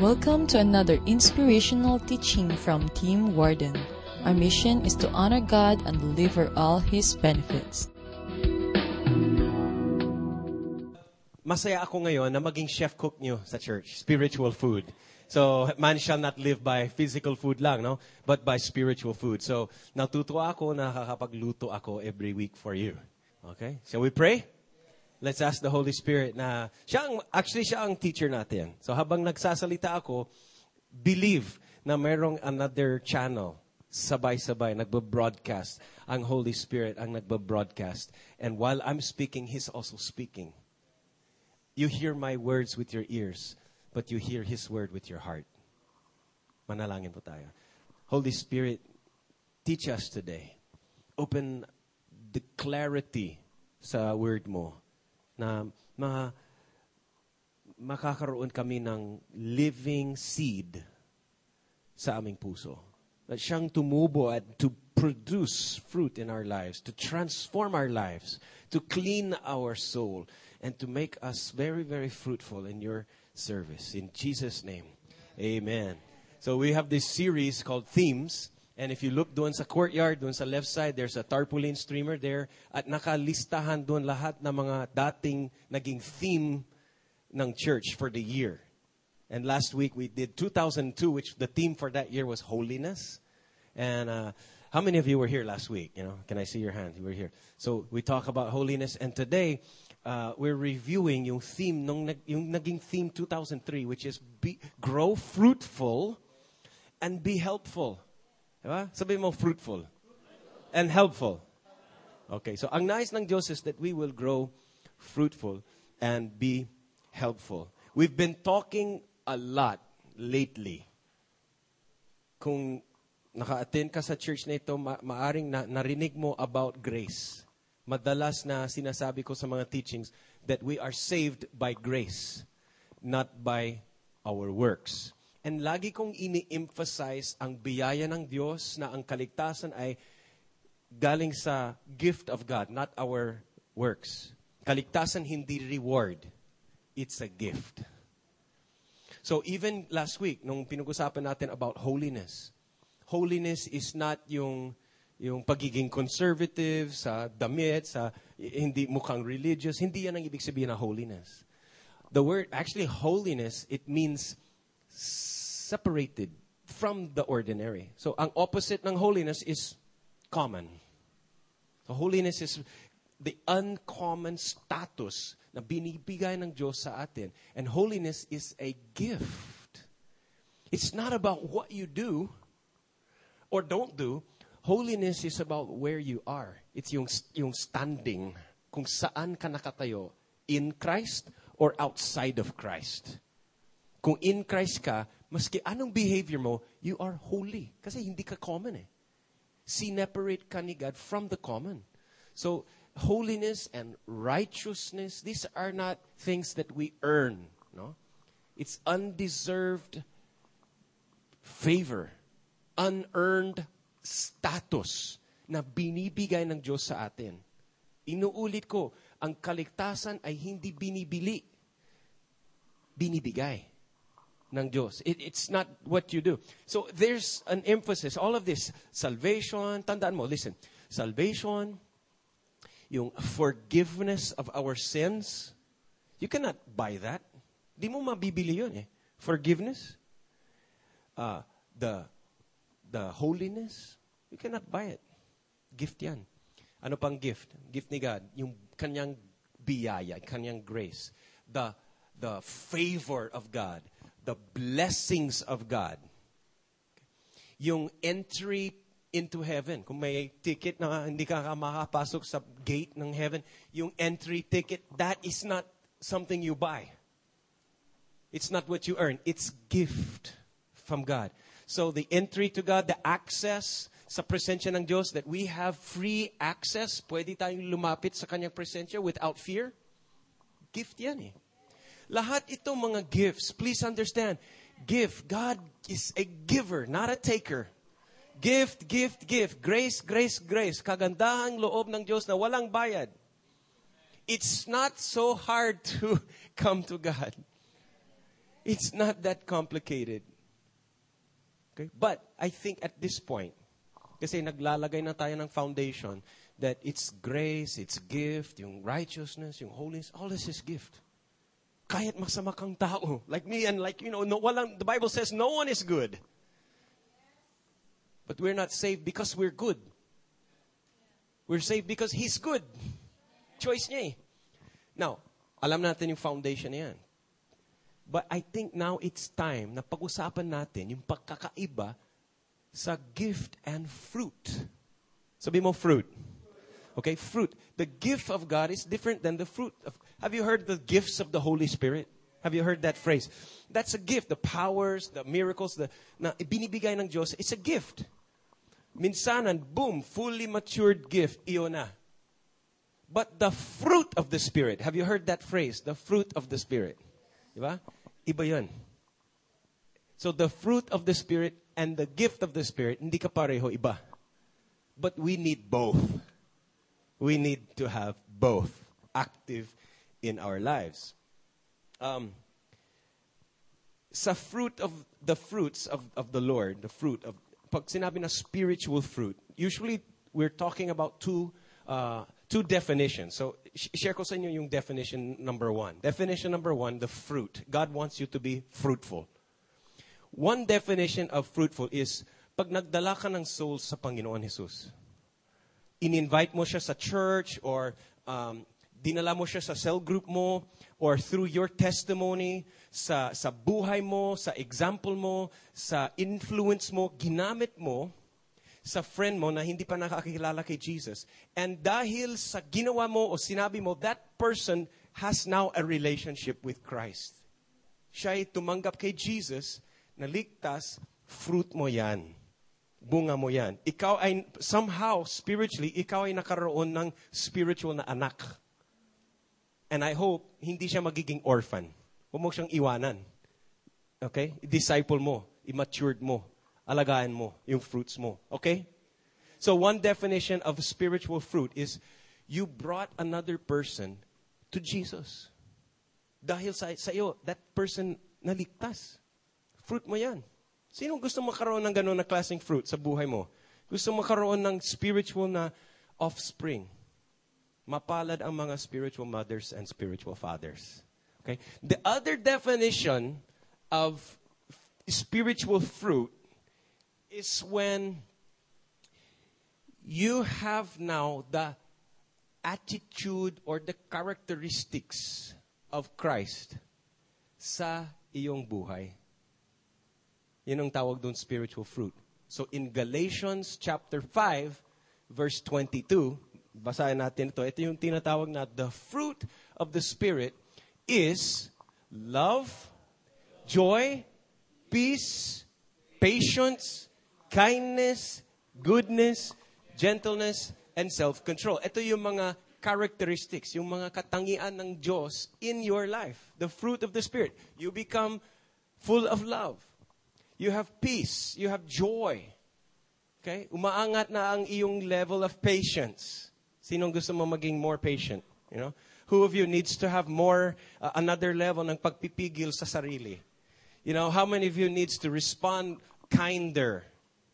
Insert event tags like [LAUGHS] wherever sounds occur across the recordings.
Welcome to another inspirational teaching from Team Warden. Our mission is to honor God and deliver all His benefits. Masaya ako ngayon na maging chef cook nyo sa church, spiritual food. So, man shall not live by physical food lang, no? But by spiritual food. So, natutuwa ako na nakakapagluto ako every week for you. Okay? Shall we pray? Let's ask the Holy Spirit na, siya ang, actually siya ang teacher natin. So, habang nagsasalita ako, believe na merong another channel sabay-sabay, nagbo-broadcast. Ang Holy Spirit ang nagbo-broadcast. And while I'm speaking, He's also speaking. You hear my words with your ears, but you hear His word with your heart. Manalangin po tayo. Holy Spirit, teach us today. Open the clarity sa word mo na ma makakaroon kami ng living seed sa aming puso. At siyang tumubo at to produce fruit in our lives, to transform our lives, to clean our soul, and to make us very, very fruitful in your service. In Jesus' name, amen. So we have this series called Themes. And if you look doon sa courtyard, doon sa left side, there's a tarpaulin streamer there. At nakalistahan doon lahat ng mga dating naging theme ng church for the year. And last week we did 2002, which the theme for that year was holiness. And uh, how many of you were here last week? You know, can I see your hand? You were here. So we talk about holiness, and today uh, we're reviewing yung theme nung yung naging theme 2003, which is be, grow fruitful and be helpful. Diba? Sabi mo fruitful and helpful. Okay, so ang nice ng Diyos is that we will grow fruitful and be helpful. We've been talking a lot lately. Kung naka-attend ka sa church na ito, ma- maaring na- narinig mo about grace. Madalas na sinasabi ko sa mga teachings that we are saved by grace, not by our works. And lagi kong ini-emphasize ang biyaya ng Diyos na ang kaligtasan ay galing sa gift of God, not our works. Kaligtasan hindi reward. It's a gift. So even last week, nung pinag-usapan natin about holiness, holiness is not yung yung pagiging conservative sa damit, sa hindi mukhang religious, hindi yan ang ibig sabihin ng holiness. The word, actually holiness, it means separated from the ordinary. So ang opposite ng holiness is common. So holiness is the uncommon status na binibigay ng Diyos sa atin. And holiness is a gift. It's not about what you do or don't do. Holiness is about where you are. It's yung, yung standing. Kung saan ka nakatayo. In Christ or outside of Christ. Kung in Christ ka, maski anong behavior mo, you are holy. Kasi hindi ka common eh. Separate ka ni God from the common. So, holiness and righteousness, these are not things that we earn. No? It's undeserved favor, unearned status na binibigay ng Diyos sa atin. Inuulit ko, ang kaligtasan ay hindi binibili, binibigay ng Diyos. It, it's not what you do. So there's an emphasis. All of this, salvation, tandaan mo, listen, salvation, yung forgiveness of our sins, you cannot buy that. Di mo mabibili yun eh. Forgiveness, uh, the, the holiness, you cannot buy it. Gift yan. Ano pang gift? Gift ni God. Yung kanyang biyaya, kanyang grace. The, the favor of God. The blessings of God. Yung entry into heaven. Kung may ticket na hindi ka makapasok sa gate ng heaven, yung entry ticket, that is not something you buy. It's not what you earn. It's gift from God. So the entry to God, the access sa presensya ng Diyos, that we have free access, pwede tayong lumapit sa kanyang presensya without fear. Gift yan eh. Lahat ito mga gifts, please understand, gift, God is a giver, not a taker. Gift, gift, gift. Grace, grace, grace. Kagandahang loob ng Diyos na walang bayad. It's not so hard [LAUGHS] to come to God. It's not that complicated. Okay? But I think at this point, kasi naglalagay na tayo ng foundation that it's grace, it's gift, yung righteousness, yung holiness, all this is gift. Kahit masama kang tao, like me and like, you know, no, walang, the Bible says no one is good. But we're not saved because we're good. We're saved because He's good. Choice niya eh. Now, alam natin yung foundation niyan. But I think now it's time na pag-usapan natin yung pagkakaiba sa gift and fruit. Sabi mo fruit. Okay, fruit. The gift of God is different than the fruit of Have you heard the gifts of the Holy Spirit? Have you heard that phrase? That's a gift. The powers, the miracles, the na binibigay ng Diyos, it's a gift. Minsanan, boom, fully matured gift, iyon na. But the fruit of the Spirit, have you heard that phrase? The fruit of the Spirit. Diba? Iba yun. So the fruit of the Spirit and the gift of the Spirit, hindi ka pareho, iba. But we need both. We need to have both active in our lives. Um, sa fruit of the fruits of, of the Lord, the fruit of, pag sinabi na spiritual fruit, usually we're talking about two, uh, two definitions. So, share ko sa inyo yung definition number one. Definition number one, the fruit. God wants you to be fruitful. One definition of fruitful is, pag nagdala ka ng sa Panginoon Jesus, in-invite mo siya sa church or um, dinala mo siya sa cell group mo or through your testimony, sa, sa buhay mo, sa example mo, sa influence mo, ginamit mo sa friend mo na hindi pa nakakilala kay Jesus. And dahil sa ginawa mo o sinabi mo, that person has now a relationship with Christ. Siya ay tumanggap kay Jesus, naligtas, fruit mo yan. Bunga mo yan. Ikaw ay, somehow, spiritually, ikaw ay nakaroon ng spiritual na anak And I hope hindi siya magiging orphan. Huwag mo siyang iwanan. Okay? Disciple mo. Immatured mo. Alagaan mo yung fruits mo. Okay? So one definition of spiritual fruit is you brought another person to Jesus. Dahil sa, sa iyo, that person naligtas. Fruit mo yan. Sino gusto makaroon ng gano'n na klaseng fruit sa buhay mo? Gusto makaroon ng spiritual na offspring mapalad ang mga spiritual mothers and spiritual fathers. Okay? The other definition of spiritual fruit is when you have now the attitude or the characteristics of Christ sa iyong buhay. Yan ang tawag doon spiritual fruit. So in Galatians chapter 5 verse 22, basahin natin ito. Ito yung tinatawag na the fruit of the Spirit is love, joy, peace, patience, kindness, goodness, gentleness, and self-control. Ito yung mga characteristics, yung mga katangian ng Diyos in your life. The fruit of the Spirit. You become full of love. You have peace. You have joy. Okay? Umaangat na ang iyong level of patience. Sinong gusto mo maging more patient? You know? Who of you needs to have more, uh, another level ng pagpipigil sa sarili? You know, how many of you needs to respond kinder,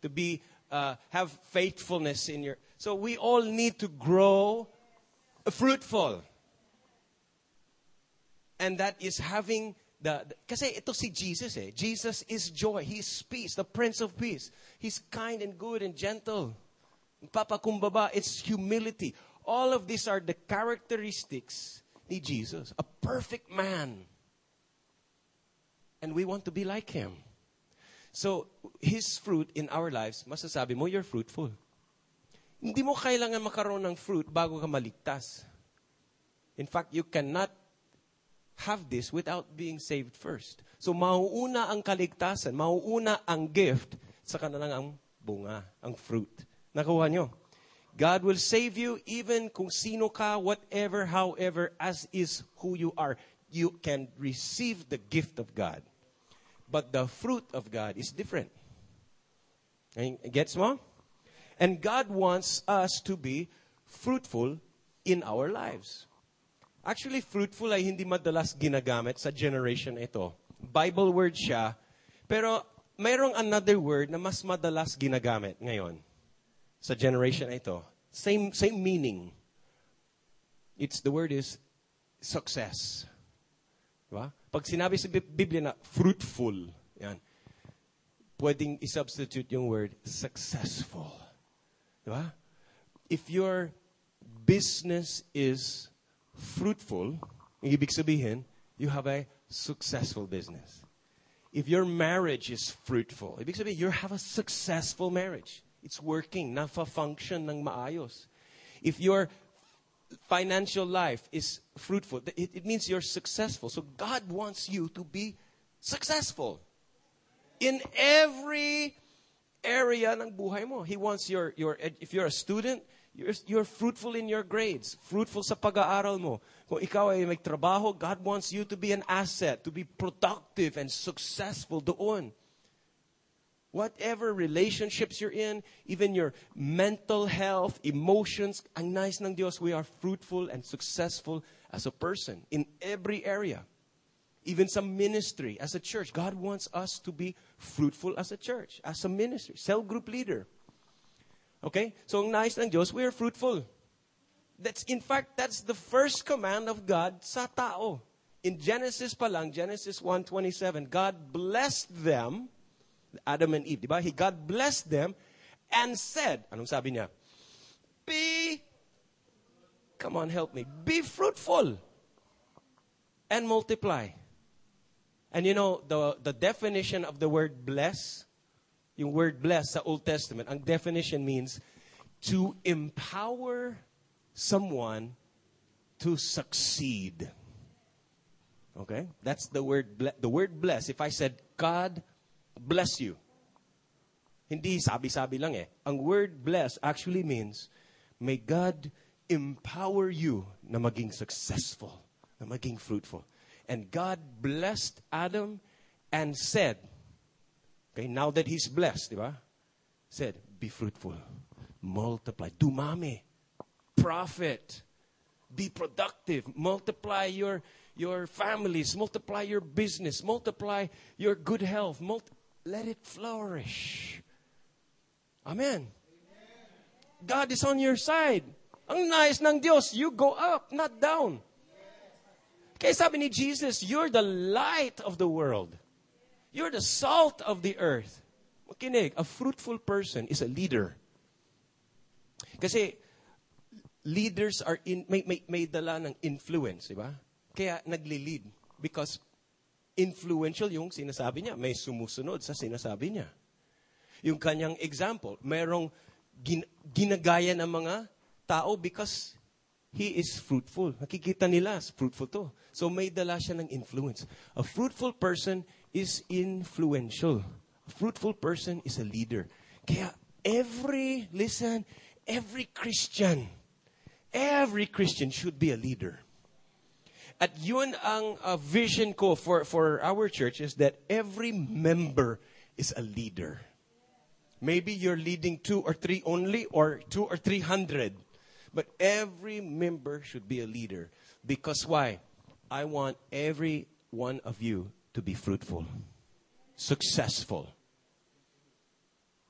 to be, uh, have faithfulness in your, so we all need to grow fruitful. And that is having the, the kasi ito si Jesus eh. Jesus is joy. He's peace, the Prince of Peace. He's kind and good and gentle. Papakumbaba, it's humility. All of these are the characteristics ni Jesus. A perfect man. And we want to be like him. So, his fruit in our lives, masasabi mo, you're fruitful. Hindi mo kailangan makaroon ng fruit bago ka maligtas. In fact, you cannot have this without being saved first. So, mauuna ang kaligtasan, mauuna ang gift, sa kanalang ang bunga, ang fruit. Nakuha nyo? God will save you even kung sino ka, whatever, however, as is who you are. You can receive the gift of God. But the fruit of God is different. Gets mo? And God wants us to be fruitful in our lives. Actually, fruitful ay hindi madalas ginagamit sa generation ito. Bible word siya, pero mayroong another word na mas madalas ginagamit ngayon sa generation na ito. Same, same meaning. It's, the word is success. Diba? Pag sinabi sa Biblia na fruitful, yan, pwedeng i-substitute yung word successful. Diba? If your business is fruitful, ibig sabihin, you have a successful business. If your marriage is fruitful, ibig sabihin, you have a successful marriage. It's working, nafa-function ng maayos. If your financial life is fruitful, it, it means you're successful. So God wants you to be successful in every area ng buhay mo. He wants your, your if you're a student, you're, you're fruitful in your grades, fruitful sa pag-aaral mo. Kung ikaw ay may trabaho, God wants you to be an asset, to be productive and successful doon. Whatever relationships you're in, even your mental health, emotions, ang nice ng Diyos, we are fruitful and successful as a person in every area. Even some ministry as a church. God wants us to be fruitful as a church, as a ministry, cell group leader. Okay? So ang nice ng Diyos, we are fruitful. That's, in fact, that's the first command of God sa tao. In Genesis palang, Genesis 1.27, God blessed them, Adam and Eve, di ba? He, God blessed them and said, anong sabi niya? Be, come on, help me, be fruitful and multiply. And you know, the, the definition of the word bless, yung word bless sa Old Testament, ang definition means to empower someone to succeed. Okay? That's the word ble- the word bless. If I said God bless you. Hindi sabi-sabi lang eh. Ang word bless actually means may God empower you na maging successful, na maging fruitful. And God blessed Adam and said, okay, now that he's blessed, di ba? Said, be fruitful, multiply, dumami, profit, be productive, multiply your, your families, multiply your business, multiply your good health, let it flourish. Amen. God is on your side. Ang nice ng Diyos, you go up, not down. Kaya sabi ni Jesus, you're the light of the world. You're the salt of the earth. Makinig, a fruitful person is a leader. Kasi leaders are in, may, may, may dala ng influence, di ba? Kaya nagli-lead. Because influential yung sinasabi niya. May sumusunod sa sinasabi niya. Yung kanyang example, merong gin, ginagaya ng mga tao because he is fruitful. Nakikita nila, fruitful to. So may dala siya ng influence. A fruitful person is influential. A fruitful person is a leader. Kaya every, listen, every Christian, every Christian should be a leader. At yun ang uh, vision ko for, for our church is that every member is a leader. Maybe you're leading two or three only, or two or three hundred. But every member should be a leader. Because why? I want every one of you to be fruitful, successful.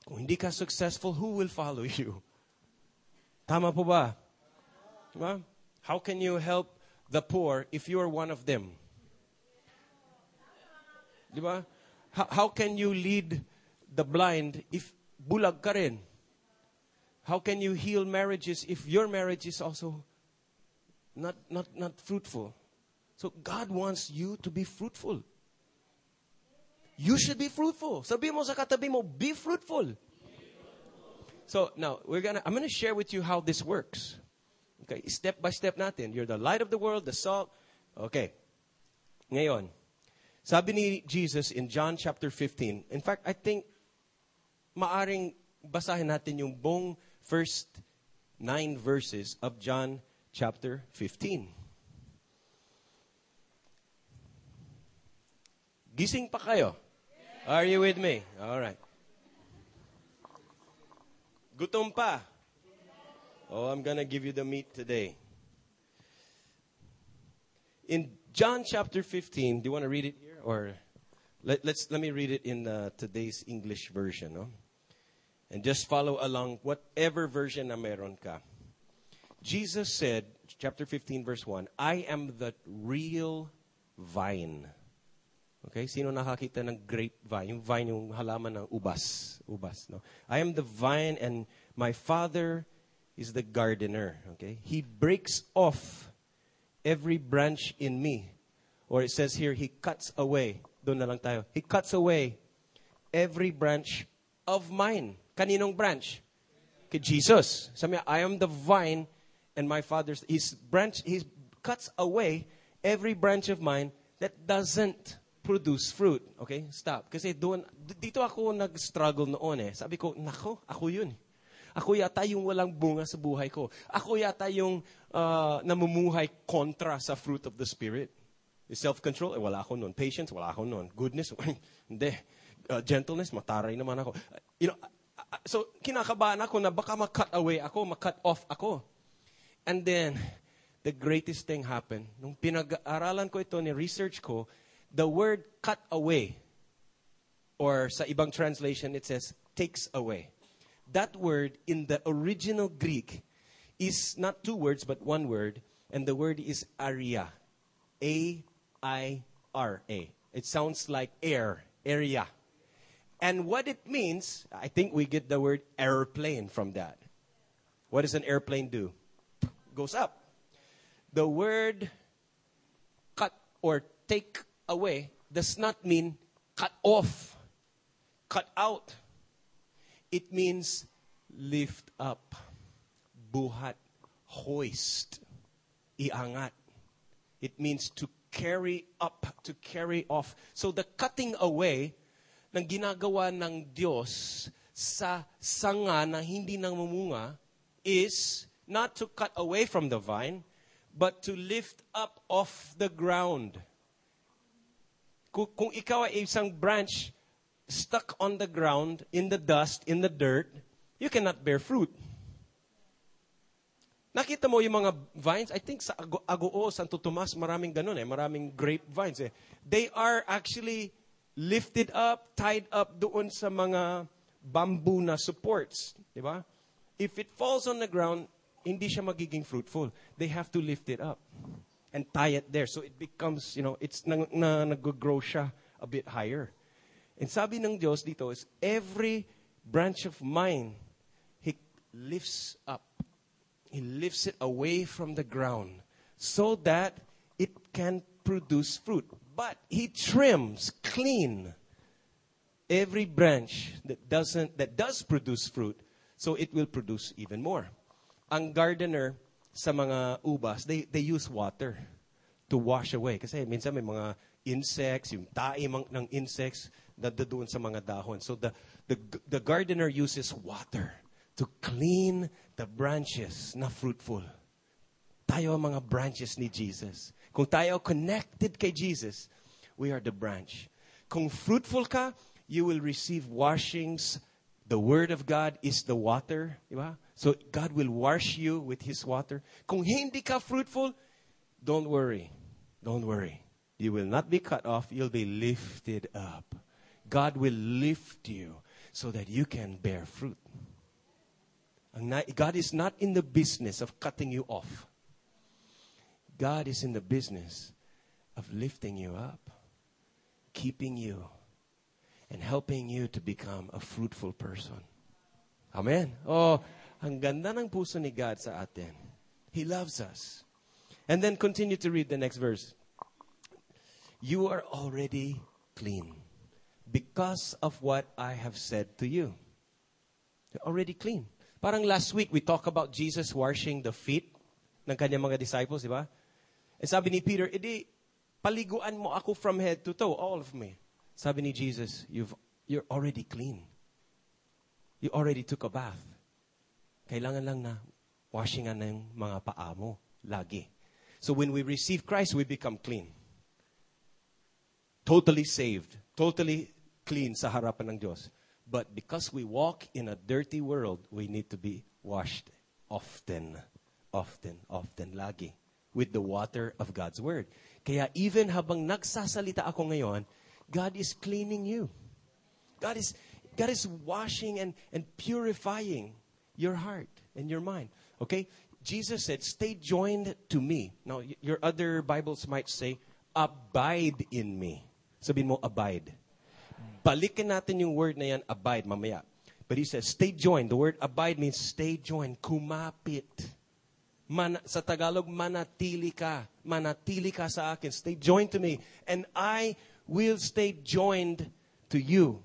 Kung hindi ka successful, who will follow [LAUGHS] you? Tama po ba? How can you help the poor if you are one of them? How, how can you lead the blind if bulag ka rin? How can you heal marriages if your marriage is also not, not, not fruitful? So God wants you to be fruitful. You should be fruitful. Sabi mo sa katabi mo, be fruitful. So now we're gonna I'm gonna share with you how this works. Okay, step by step natin. You're the light of the world, the salt. Okay. Ngayon, sabi ni Jesus in John chapter 15. In fact, I think maaring basahin natin yung buong first nine verses of John chapter 15. Gising pa kayo? Are you with me? All right. Gutom pa? Oh, I'm going to give you the meat today. In John chapter 15, do you want to read it here? Or Let, let's, let me read it in uh, today's English version. No? And just follow along whatever version na meron ka. Jesus said, chapter 15, verse 1, I am the real vine. Okay? Sino nakakita ng grapevine? Yung vine, yung halaman ng ubas. Ubas, no? I am the vine and my father is the gardener. Okay? He breaks off every branch in me. Or it says here, he cuts away. Doon na lang tayo. He cuts away every branch of mine. Kaninong branch? Kay Jesus. Sabi niya, I am the vine and my father's, his branch, he cuts away every branch of mine that doesn't produce fruit. Okay? Stop. Kasi doon, dito ako nag-struggle noon eh. Sabi ko, nako, ako yun. Ako yata yung walang bunga sa buhay ko. Ako yata yung uh, namumuhay kontra sa fruit of the Spirit. Self-control, eh, wala ako noon. Patience, wala ako noon. Goodness, [LAUGHS] hindi. Uh, gentleness, mataray naman ako. Uh, you know, so kinakabahan ako na baka ma-cut away ako, ma-cut off ako. And then, the greatest thing happened. Nung pinag-aralan ko ito, ni research ko, the word cut away, or sa ibang translation, it says takes away. That word in the original Greek is not two words, but one word, and the word is aria. A I R A. It sounds like air, area. And what it means, I think we get the word airplane from that. What does an airplane do? Goes up. The word cut or take away does not mean cut off, cut out it means lift up, buhat, hoist, iangat. It means to carry up, to carry off. So the cutting away ng ginagawa ng Diyos sa sanga na hindi namumunga is not to cut away from the vine, but to lift up off the ground. Kung, kung ikaw ay isang branch stuck on the ground, in the dust, in the dirt, you cannot bear fruit. Nakita mo yung mga vines, I think sa Agoo, Santo Tomas, maraming ganun eh, maraming grape vines eh. They are actually lifted up, tied up doon sa mga bamboo na supports. Di ba? If it falls on the ground, hindi siya magiging fruitful. They have to lift it up and tie it there. So it becomes, you know, it's na, na nag-grow siya a bit higher. And sabi ng Diyos dito is, every branch of mine, He lifts up. He lifts it away from the ground so that it can produce fruit. But He trims clean every branch that doesn't, that does produce fruit so it will produce even more. Ang gardener sa mga ubas, they, they use water to wash away. Kasi minsan may mga insects, yung tae ng insects, na doon sa mga dahon. So the, the, the gardener uses water to clean the branches na fruitful. Tayo ang mga branches ni Jesus. Kung tayo connected kay Jesus, we are the branch. Kung fruitful ka, you will receive washings. The Word of God is the water. Diba? So God will wash you with His water. Kung hindi ka fruitful, don't worry. Don't worry. You will not be cut off. You'll be lifted up. God will lift you so that you can bear fruit. God is not in the business of cutting you off. God is in the business of lifting you up, keeping you, and helping you to become a fruitful person. Amen. Oh, ang ganda ng puso ni God sa atin. He loves us. And then continue to read the next verse. You are already clean because of what I have said to you. You're already clean. Parang last week, we talked about Jesus washing the feet ng kanyang mga disciples, di ba? And sabi ni Peter, edi, paliguan mo ako from head to toe, all of me. Sabi ni Jesus, you've, you're already clean. You already took a bath. Kailangan lang na washingan ng mga paa mo, lagi. So when we receive Christ, we become clean. Totally saved. Totally clean sa harapan ng Diyos. But because we walk in a dirty world, we need to be washed often, often, often, lagi with the water of God's Word. Kaya even habang nagsasalita ako ngayon, God is cleaning you. God is, God is washing and, and purifying your heart and your mind. Okay? Jesus said, Stay joined to me. Now, your other Bibles might say, Abide in me. Sabihin mo, abide. Balikin natin yung word na yan, abide, mamaya. But he says, stay joined. The word abide means stay joined. Kumapit. Man, sa Tagalog, manatili ka. Manatili ka sa akin. Stay joined to me. And I will stay joined to you.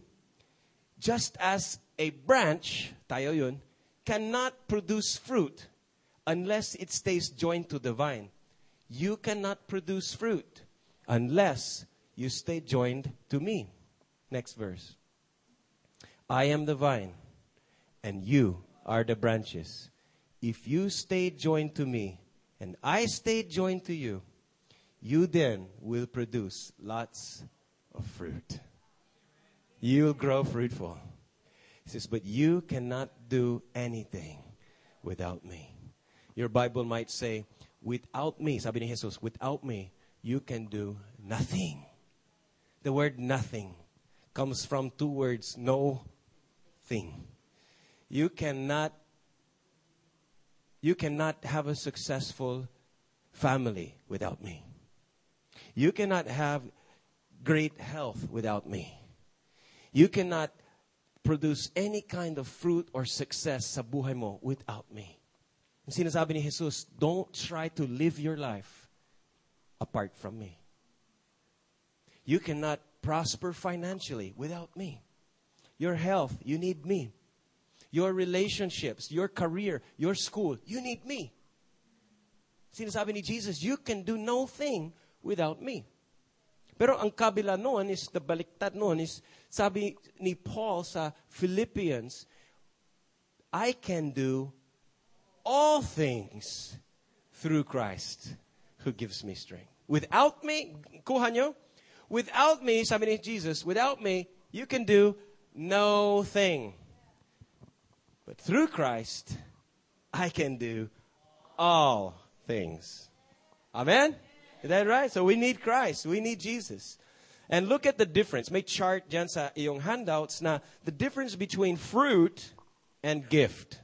Just as a branch, tayo yun, cannot produce fruit unless it stays joined to the vine. You cannot produce fruit unless you stay joined to me. Next verse. I am the vine, and you are the branches. If you stay joined to me, and I stay joined to you, you then will produce lots of fruit. You will grow fruitful. He says, but you cannot do anything without me. Your Bible might say, without me, sabi ni Jesus, without me, you can do nothing. The word nothing comes from two words, no thing. You cannot you cannot have a successful family without me. You cannot have great health without me. You cannot produce any kind of fruit or success sa buhay mo without me. Ang sinasabi ni Jesus, don't try to live your life apart from me. You cannot prosper financially without me. Your health, you need me. Your relationships, your career, your school, you need me. Sinasabi ni Jesus, you can do no thing without me. Pero ang kabila noon is, the baliktad noon is, sabi ni Paul sa Philippians, I can do all things through Christ who gives me strength. Without me, kuha nyo? Without me, ni Jesus, without me, you can do no thing. But through Christ, I can do all things. Amen? Is that right? So we need Christ. We need Jesus. And look at the difference. May chart dyan sa iyong handouts na the difference between fruit and gift.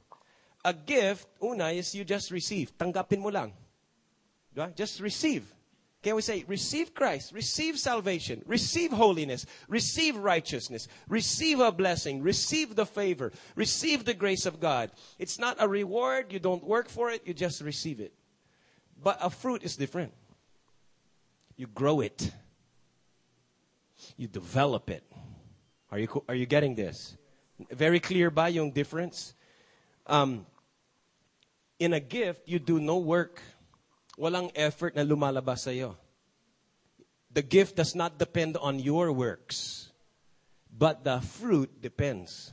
A gift, una, is you just receive. Tanggapin mo lang. Just receive. Can we say, receive Christ, receive salvation, receive holiness, receive righteousness, receive a blessing, receive the favor, receive the grace of God. It's not a reward, you don't work for it, you just receive it. But a fruit is different. You grow it. You develop it. Are you, are you getting this? Very clear ba yung difference? Um, in a gift, you do no work. Walang effort na lumalabas sa'yo. The gift does not depend on your works. But the fruit depends.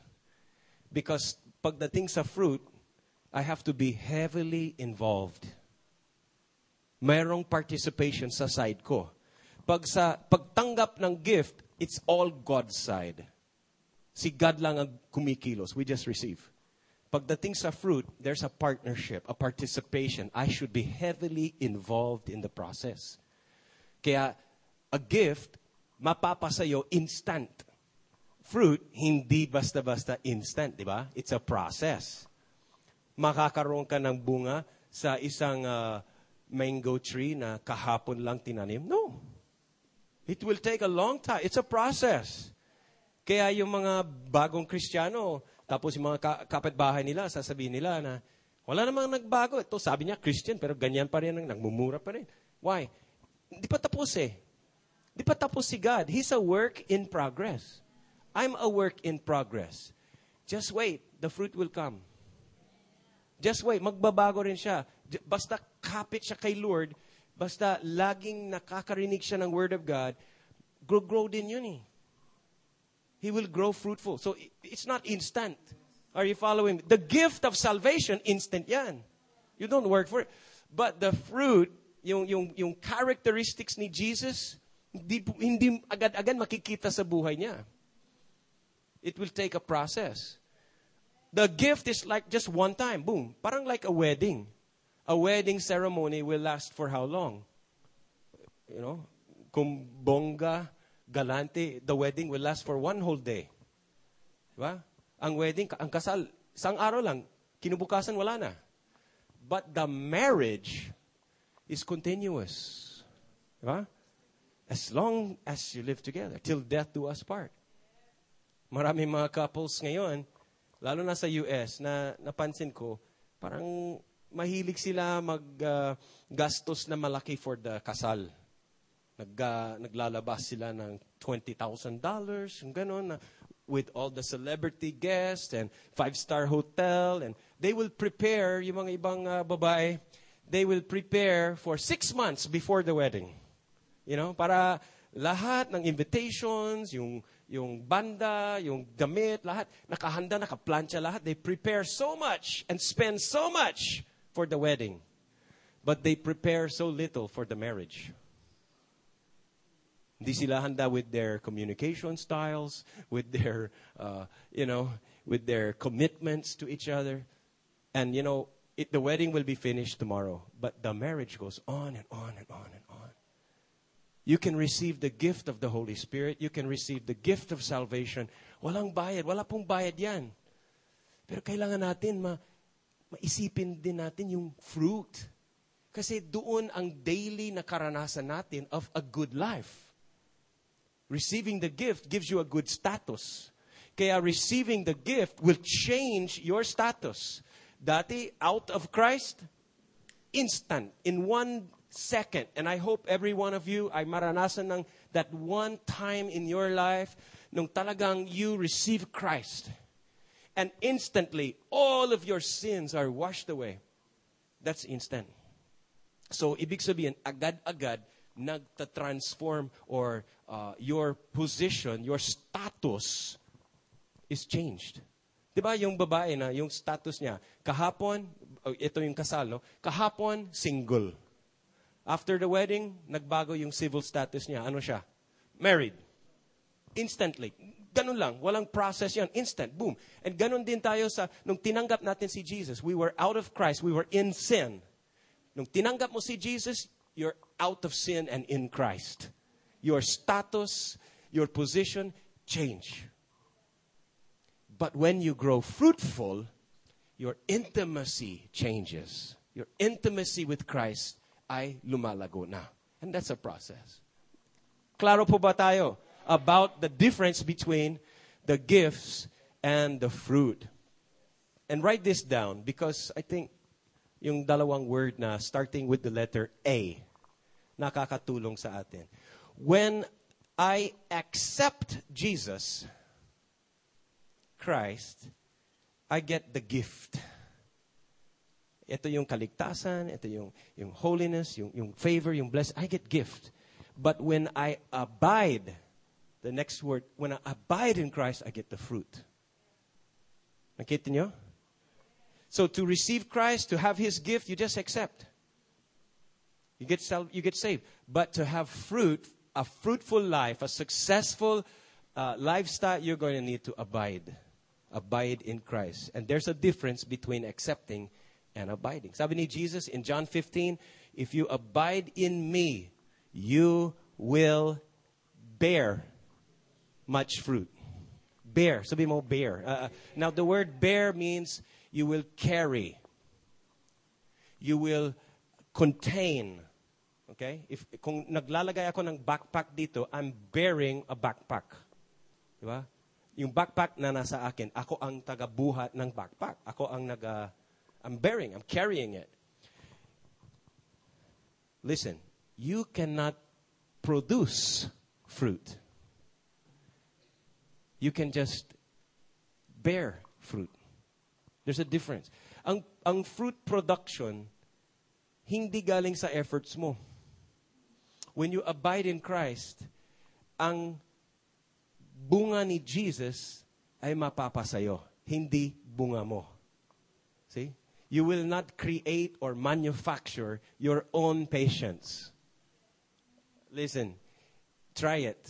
Because pagdating sa fruit, I have to be heavily involved. Mayroong participation sa side ko. Pag sa pagtanggap ng gift, it's all God's side. Si God lang ang kumikilos. We just receive. Pagdating sa fruit, there's a partnership, a participation. I should be heavily involved in the process. Kaya, a gift, mapapasayo instant. Fruit, hindi basta-basta instant, di ba? It's a process. Makakaroon ka ng bunga sa isang uh, mango tree na kahapon lang tinanim? No. It will take a long time. It's a process. Kaya yung mga bagong Kristiyano, tapos yung mga ka- kapitbahay nila, sasabihin nila na, wala namang nagbago. Ito, sabi niya, Christian, pero ganyan pa rin, nagmumura pa rin. Why? Di pa tapos eh. Di pa tapos si God. He's a work in progress. I'm a work in progress. Just wait. The fruit will come. Just wait. Magbabago rin siya. Basta kapit siya kay Lord, basta laging nakakarinig siya ng Word of God, grow-grow din yun eh. He will grow fruitful. So it's not instant. Are you following? The gift of salvation, instant yan. You don't work for it. But the fruit, yung, yung, yung characteristics ni Jesus, hindi, hindi agad-agad makikita sa buhay niya. It will take a process. The gift is like just one time, boom. Parang like a wedding. A wedding ceremony will last for how long? You know, kung galante, the wedding will last for one whole day. Diba? Ang wedding, ang kasal, isang araw lang, kinubukasan wala na. But the marriage is continuous. Diba? As long as you live together, till death do us part. Maraming mga couples ngayon, lalo na sa US, na napansin ko, parang mahilig sila maggastos uh, na malaki for the kasal. Nag, uh, naglalabas sila ng $20,000, yung ganon, na, with all the celebrity guests and five-star hotel. And they will prepare, yung mga ibang uh, babae, they will prepare for six months before the wedding. You know, para lahat ng invitations, yung yung banda, yung damit, lahat nakahanda, nakaplansya lahat. They prepare so much and spend so much for the wedding. But they prepare so little for the marriage. Hindi sila handa with their communication styles, with their, uh, you know, with their commitments to each other. And, you know, it, the wedding will be finished tomorrow, but the marriage goes on and on and on and on. You can receive the gift of the Holy Spirit. You can receive the gift of salvation. Walang bayad. Wala pong bayad yan. Pero kailangan natin ma maisipin din natin yung fruit. Kasi doon ang daily na karanasan natin of a good life. Receiving the gift gives you a good status. Kaya receiving the gift will change your status. Dati, out of Christ, instant, in one second. And I hope every one of you ay maranasan ng that one time in your life nung talagang you receive Christ. And instantly, all of your sins are washed away. That's instant. So, ibig sabihin, agad-agad, nagta-transform or uh, your position, your status is changed. Di yung babae na, yung status niya, kahapon, oh, ito yung kasal, no? Kahapon, single. After the wedding, nagbago yung civil status niya. Ano siya? Married. Instantly. Ganun lang. Walang process yan. Instant. Boom. And ganun din tayo sa, nung tinanggap natin si Jesus, we were out of Christ. We were in sin. Nung tinanggap mo si Jesus, you're out of sin and in Christ. Your status, your position change. But when you grow fruitful, your intimacy changes. Your intimacy with Christ ay lumalago na. And that's a process. Klaro po ba tayo about the difference between the gifts and the fruit? And write this down because I think yung dalawang word na starting with the letter A nakakatulong sa atin. When I accept Jesus, Christ, I get the gift. Ito yung kaligtasan, ito yung, yung holiness, yung, yung favor, yung blessing. I get gift. But when I abide, the next word, when I abide in Christ, I get the fruit. Nakita nyo? So to receive Christ, to have His gift, you just accept. You get, self, you get saved. But to have fruit, a fruitful life, a successful uh, lifestyle, you're going to need to abide abide in Christ. And there's a difference between accepting and abiding. Sabi ni Jesus in John 15, if you abide in me, you will bear much fruit. Bear. Sabi mo, bear. Uh, uh, now, the word bear means you will carry. You will contain. Okay? If, kung naglalagay ako ng backpack dito, I'm bearing a backpack. Diba? yung backpack na nasa akin, ako ang tagabuhat ng backpack. Ako ang nag, uh, I'm bearing, I'm carrying it. Listen, you cannot produce fruit. You can just bear fruit. There's a difference. Ang, ang fruit production, hindi galing sa efforts mo. When you abide in Christ, ang bunga ni Jesus ay mapapasayo, hindi bunga mo. See? You will not create or manufacture your own patience. Listen, try it.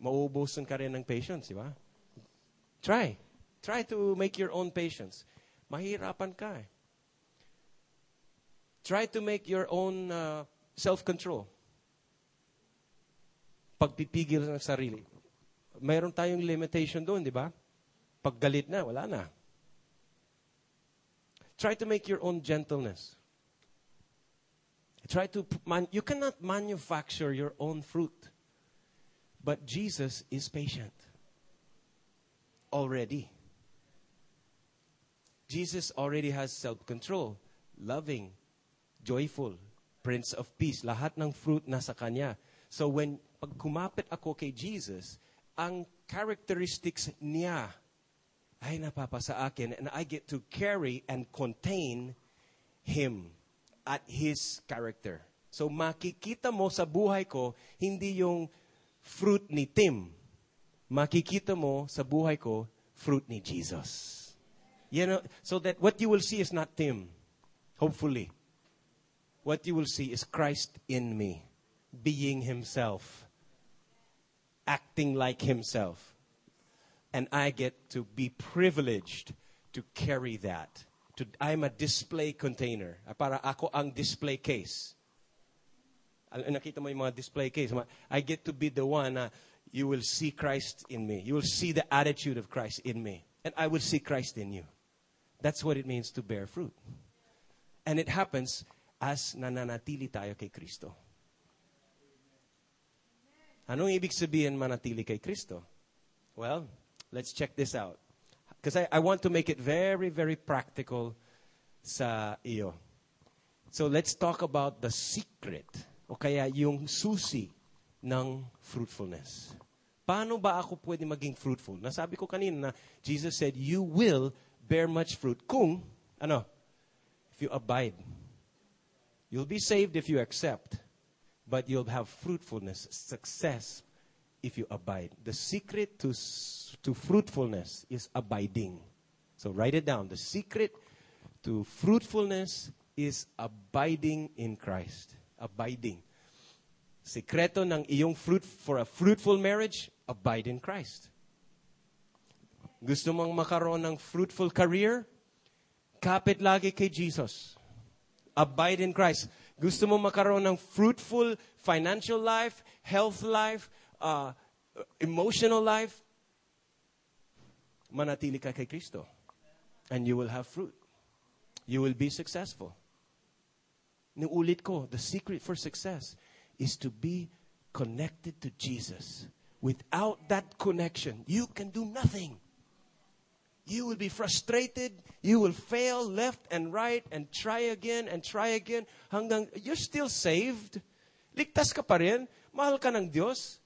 Mauubusan ka rin ng patience, di ba? Try. Try to make your own patience. Mahirapan ka eh. Try to make your own uh, self-control. Pagpipigil ng sarili. Mayroon tayong limitation doon, di ba? Pag galit na, wala na. Try to make your own gentleness. Try to, man, you cannot manufacture your own fruit. But Jesus is patient. Already. Jesus already has self-control, loving, joyful, Prince of Peace. Lahat ng fruit nasa Kanya. So when pag kumapit ako kay Jesus, ang characteristics niya ay napapasa akin and I get to carry and contain Him at His character. So makikita mo sa buhay ko, hindi yung fruit ni Tim. Makikita mo sa buhay ko, fruit ni Jesus. You know, so that what you will see is not Tim, hopefully. What you will see is Christ in me, being Himself, acting like Himself. And I get to be privileged to carry that. To, I'm a display container. Para ako ang display case. Nakita mo yung mga display case. I get to be the one na you will see Christ in me. You will see the attitude of Christ in me. And I will see Christ in you. That's what it means to bear fruit. And it happens as nananatili tayo kay Kristo. Anong ibig sabihin manatili kay Kristo? Well, let's check this out. Because I, I want to make it very, very practical sa iyo. So let's talk about the secret o kaya yung susi ng fruitfulness. Paano ba ako pwede maging fruitful? Nasabi ko kanina na Jesus said, you will bear much fruit kung, ano, if you abide. You'll be saved if you accept, but you'll have fruitfulness, success if you abide. The secret to, to fruitfulness is abiding. So write it down. The secret to fruitfulness is abiding in Christ. Abiding. Sekreto ng iyong fruit for a fruitful marriage, abide in Christ. Gusto mong makaroon ng fruitful career? Kapit lagi kay Jesus. Abide in Christ. Gusto mong makaroon ng fruitful financial life, health life, uh, emotional life? Manatili ka kay Kristo. And you will have fruit. You will be successful. Niulit ko, the secret for success is to be connected to Jesus. Without that connection, you can do nothing. You will be frustrated. You will fail left and right and try again and try again. Hanggang, you're still saved. Ligtas ka pa rin. Mahal ka ng Diyos.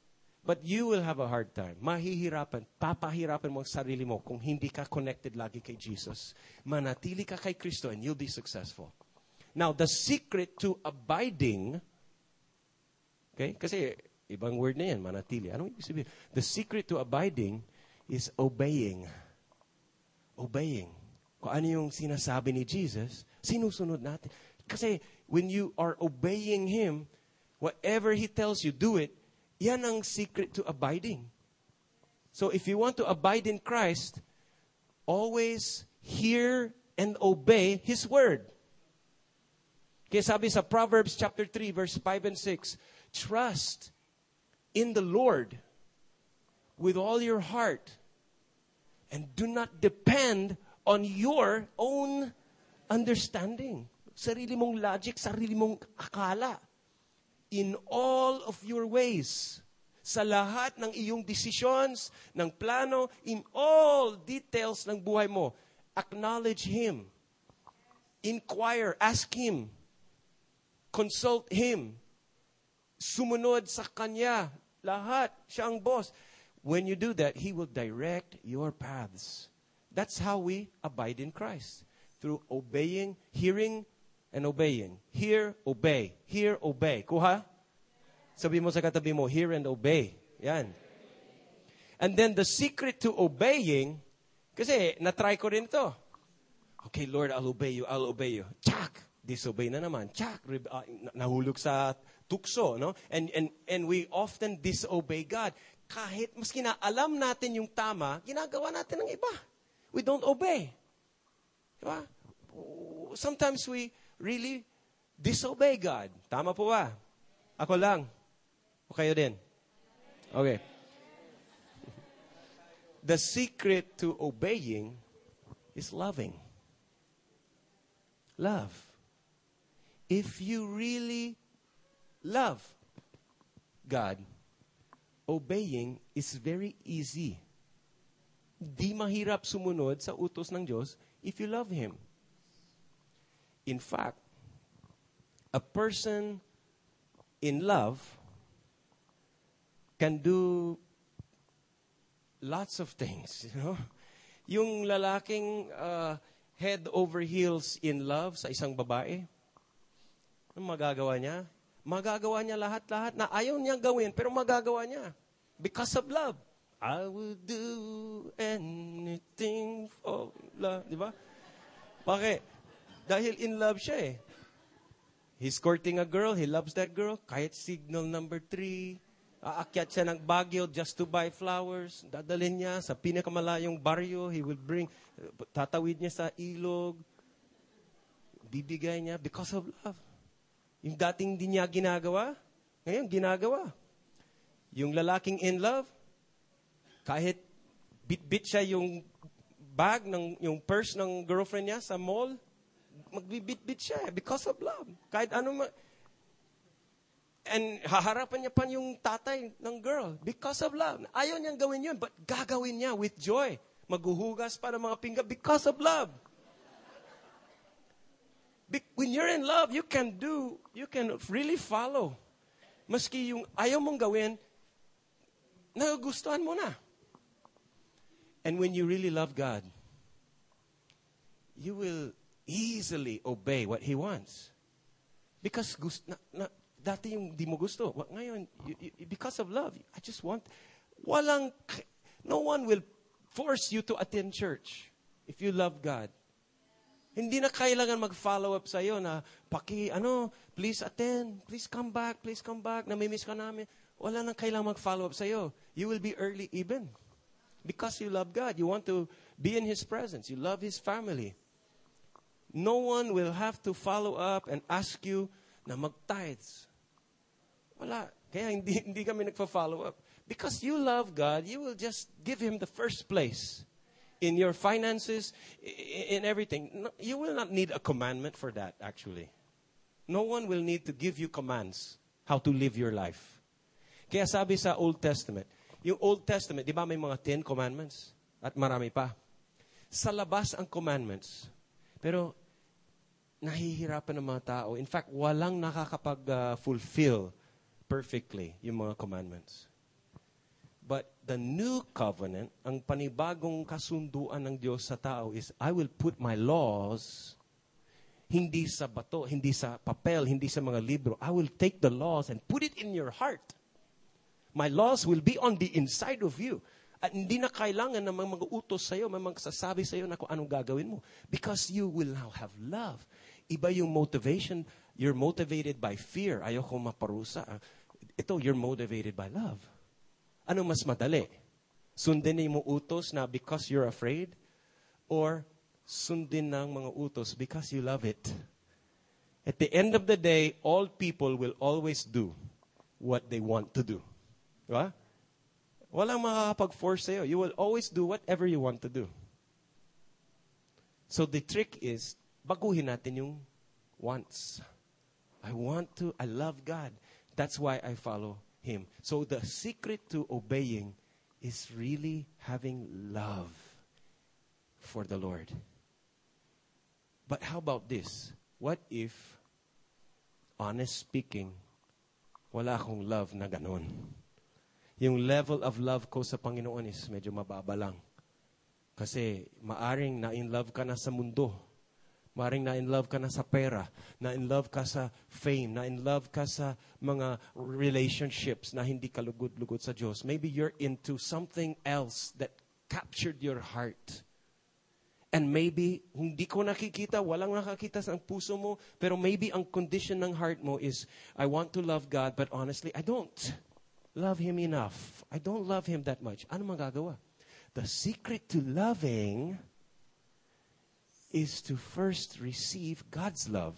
But you will have a hard time. Mahihirapan. Papahirapan mo ang sarili mo kung hindi ka connected lagi kay Jesus. Manatili ka kay Kristo and you'll be successful. Now, the secret to abiding, okay? Kasi ibang word na yan, manatili. Anong ibig sabihin? The secret to abiding is obeying. Obeying. Kung ano yung sinasabi ni Jesus, sinusunod natin. Kasi when you are obeying Him, whatever He tells you, do it, yan ang secret to abiding. So if you want to abide in Christ, always hear and obey His Word. Kaya sabi sa Proverbs chapter 3 verse 5 and 6, trust in the Lord with all your heart and do not depend on your own understanding. Sarili mong logic, sarili mong akala. In all of your ways. Sa lahat ng iyong decisions, ng plano, in all details ng buhay mo, acknowledge Him. Inquire, ask Him. Consult Him. Sumunod sa Kanya. Lahat. Siya ang boss. When you do that, He will direct your paths. That's how we abide in Christ. Through obeying, hearing, and obeying. Hear, obey. Hear, obey. Kuha? Sabi mo sa katabi mo, hear and obey. Yan. And then the secret to obeying, kasi natry ko rin ito. Okay, Lord, I'll obey you, I'll obey you. Chak! Disobey na naman. Chak! Rib- ah, na- nahulog sa tukso, no? And, and, and we often disobey God. Kahit maski na alam natin yung tama, ginagawa natin ng iba. We don't obey. Diba? Sometimes we really disobey God. Tama po ba? Ako lang. O kayo din? Okay. The secret to obeying is loving. Love. If you really love God, obeying is very easy. Di mahirap sumunod sa utos ng Diyos if you love Him. In fact, a person in love can do lots of things, you know? Yung lalaking uh, head over heels in love sa isang babae, ano magagawa niya? Magagawa niya lahat-lahat na ayaw niya gawin, pero magagawa niya. Because of love. I will do anything for love. Di ba? Bakit? Dahil in love siya eh. He's courting a girl, he loves that girl, kahit signal number three, aakyat siya ng Baguio just to buy flowers, dadalhin niya sa pinakamalayong baryo, he will bring, tatawid niya sa ilog, bibigay niya because of love. Yung dating di niya ginagawa, ngayon ginagawa. Yung lalaking in love, kahit bit-bit siya yung bag, ng, yung purse ng girlfriend niya sa mall, magbibit-bit siya because of love. Kahit ano ma- And haharapan niya pa yung tatay ng girl because of love. Ayaw niyang gawin yun, but gagawin niya with joy. Maghuhugas pa ng mga pinggan because of love. When you're in love, you can do, you can really follow. Maski yung ayaw mong gawin, nagugustuhan mo na. And when you really love God, you will easily obey what He wants. Because gust, na, na, dati yung di mo gusto. Ngayon, you, you, because of love, I just want, walang, no one will force you to attend church if you love God. Hindi na kailangan mag-follow up sa'yo na, paki, ano, please attend, please come back, please come back, namimiss ka namin. Wala nang kailangan mag-follow up sa'yo. You will be early even. Because you love God. You want to be in His presence. You love His family. No one will have to follow up and ask you na mag-tithes. Wala. Kaya hindi, [LAUGHS] hindi kami nagpa-follow up. Because you love God, you will just give Him the first place in your finances, in everything. You will not need a commandment for that, actually. No one will need to give you commands how to live your life. Kaya sabi sa Old Testament, yung Old Testament, di ba may mga Ten Commandments? At marami pa. Sa labas ang commandments. Pero nahihirapan ng mga tao. In fact, walang nakakapag-fulfill ah, perfectly yung mga commandments. But the new covenant, ang panibagong kasunduan ng Diyos sa tao is, I will put my laws hindi sa bato, hindi sa papel, hindi sa mga libro. I will take the laws and put it in your heart. My laws will be on the inside of you. At hindi na kailangan ng mga, mga utos sa'yo, may magsasabi sa'yo na kung anong gagawin mo. Because you will now have love. Iba yung motivation. You're motivated by fear. Ayoko maparusa. Ah. Ito, you're motivated by love. Ano mas madali? Sundin mo utos na because you're afraid? Or sundin ng mga utos because you love it? At the end of the day, all people will always do what they want to do. Diba? Walang makakapag-force sa'yo. You will always do whatever you want to do. So the trick is, baguhin natin yung wants. I want to, I love God. That's why I follow Him. So the secret to obeying is really having love for the Lord. But how about this? What if, honest speaking, wala akong love na ganon? Yung level of love ko sa Panginoon is medyo mababa lang. Kasi maaring na-in love ka na sa mundo. Maaring na-in love ka na sa pera. Na-in love ka sa fame. Na-in love ka sa mga relationships na hindi ka lugod-lugod sa Diyos. Maybe you're into something else that captured your heart. And maybe, hindi ko nakikita, walang nakakita sa puso mo, pero maybe ang condition ng heart mo is, I want to love God, but honestly, I don't love Him enough. I don't love Him that much. Ano magagawa? The secret to loving is to first receive God's love.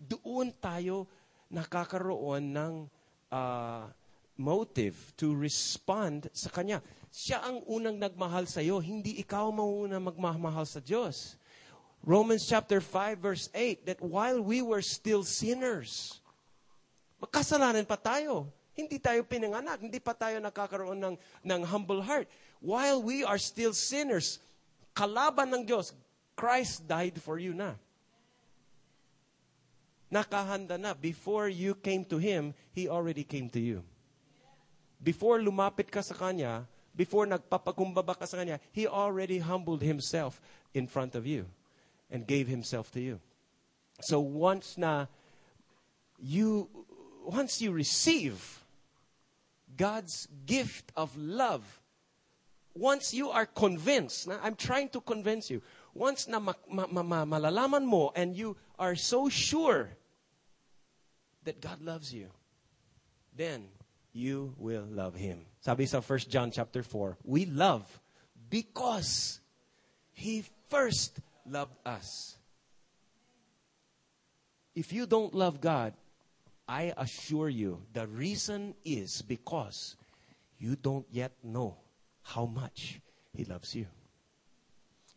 Doon tayo nakakaroon ng ah, motive to respond sa Kanya. Siya ang unang nagmahal sa iyo, hindi ikaw mauna magmahal sa Diyos. Romans chapter 5 verse 8, that while we were still sinners, magkasalanan pa tayo. Hindi tayo pinanganak, hindi pa tayo nakakaroon ng, ng humble heart. While we are still sinners, kalaban ng Diyos, Christ died for you na. Nakahanda na. Before you came to Him, He already came to you. Before lumapit ka sa Kanya, before nagpapakumbaba ka sa Kanya, He already humbled Himself in front of you and gave Himself to you. So once na you, once you receive God's gift of love, once you are convinced, na I'm trying to convince you, once na ma, ma, ma, malalaman mo and you are so sure that God loves you, then you will love Him. Sabi sa 1 John chapter 4, we love because He first loved us. If you don't love God, I assure you, the reason is because you don't yet know how much He loves you.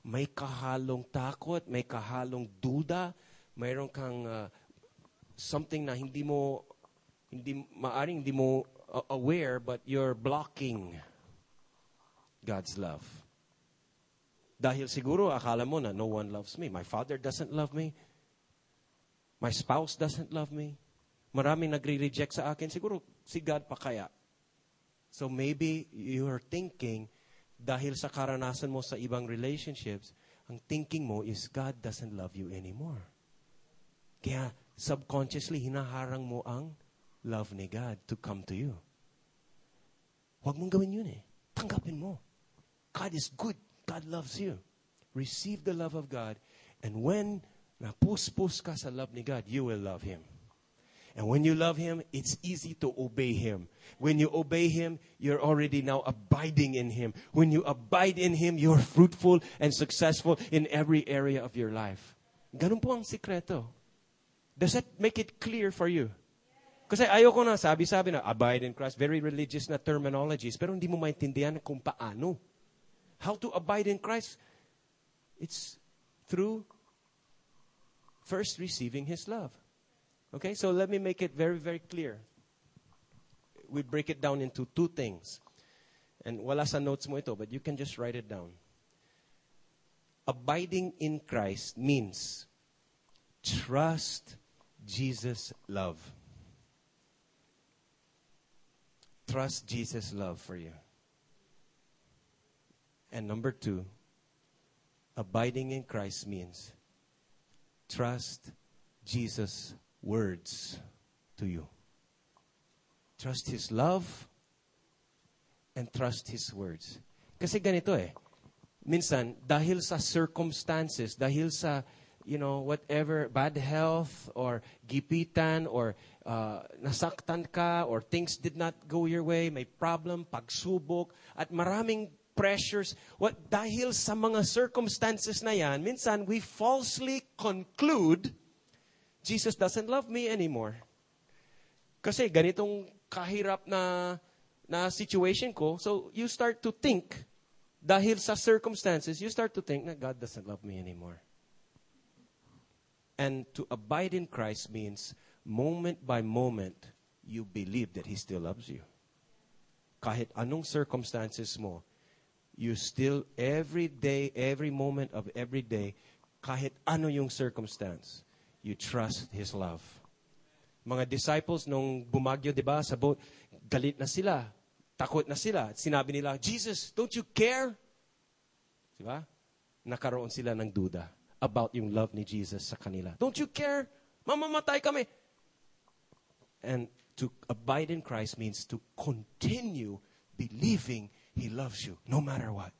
May kahalong takot, may kahalong duda, mayroon kang uh, something na hindi mo, hindi, maaring hindi mo uh, aware, but you're blocking God's love. Dahil siguro akala mo na no one loves me. My father doesn't love me. My spouse doesn't love me. Maraming nagre-reject sa akin. Siguro si God pa kaya. So maybe you are thinking, dahil sa karanasan mo sa ibang relationships, ang thinking mo is God doesn't love you anymore. Kaya subconsciously, hinaharang mo ang love ni God to come to you. Huwag mong gawin yun eh. Tanggapin mo. God is good. God loves you. Receive the love of God. And when napus-pus ka sa love ni God, you will love Him. And when you love Him, it's easy to obey Him. When you obey Him, you're already now abiding in Him. When you abide in Him, you're fruitful and successful in every area of your life. Ganun po ang sikreto. Does that make it clear for you? Kasi ayoko na, sabi-sabi na, abide in Christ, very religious na terminologies, pero hindi mo maintindihan kung paano. How to abide in Christ? It's through first receiving His love. Okay, so let me make it very, very clear. We break it down into two things. And wala sa notes mo ito, but you can just write it down. Abiding in Christ means trust Jesus' love. Trust Jesus' love for you. And number two, abiding in Christ means trust Jesus' words to you. Trust His love and trust His words. Kasi ganito eh. Minsan, dahil sa circumstances, dahil sa you know, whatever, bad health or gipitan or uh, nasaktan ka or things did not go your way, may problem, pagsubok, at maraming pressures. What, dahil sa mga circumstances na yan, minsan we falsely conclude, Jesus doesn't love me anymore. Kasi ganitong kahirap na, na situation ko, so you start to think, dahil sa circumstances, you start to think na God doesn't love me anymore. And to abide in Christ means moment by moment, you believe that He still loves you. Kahit anong circumstances mo, you still, every day, every moment of every day, kahit ano yung circumstance, you trust His love. Mga disciples nung bumagyo, di ba, sa boat, galit na sila, takot na sila. Sinabi nila, Jesus, don't you care? Di ba? Nakaroon sila ng duda about yung love ni Jesus sa kanila. Don't you care? Mamamatay kami. And to abide in Christ means to continue believing He loves you no matter what.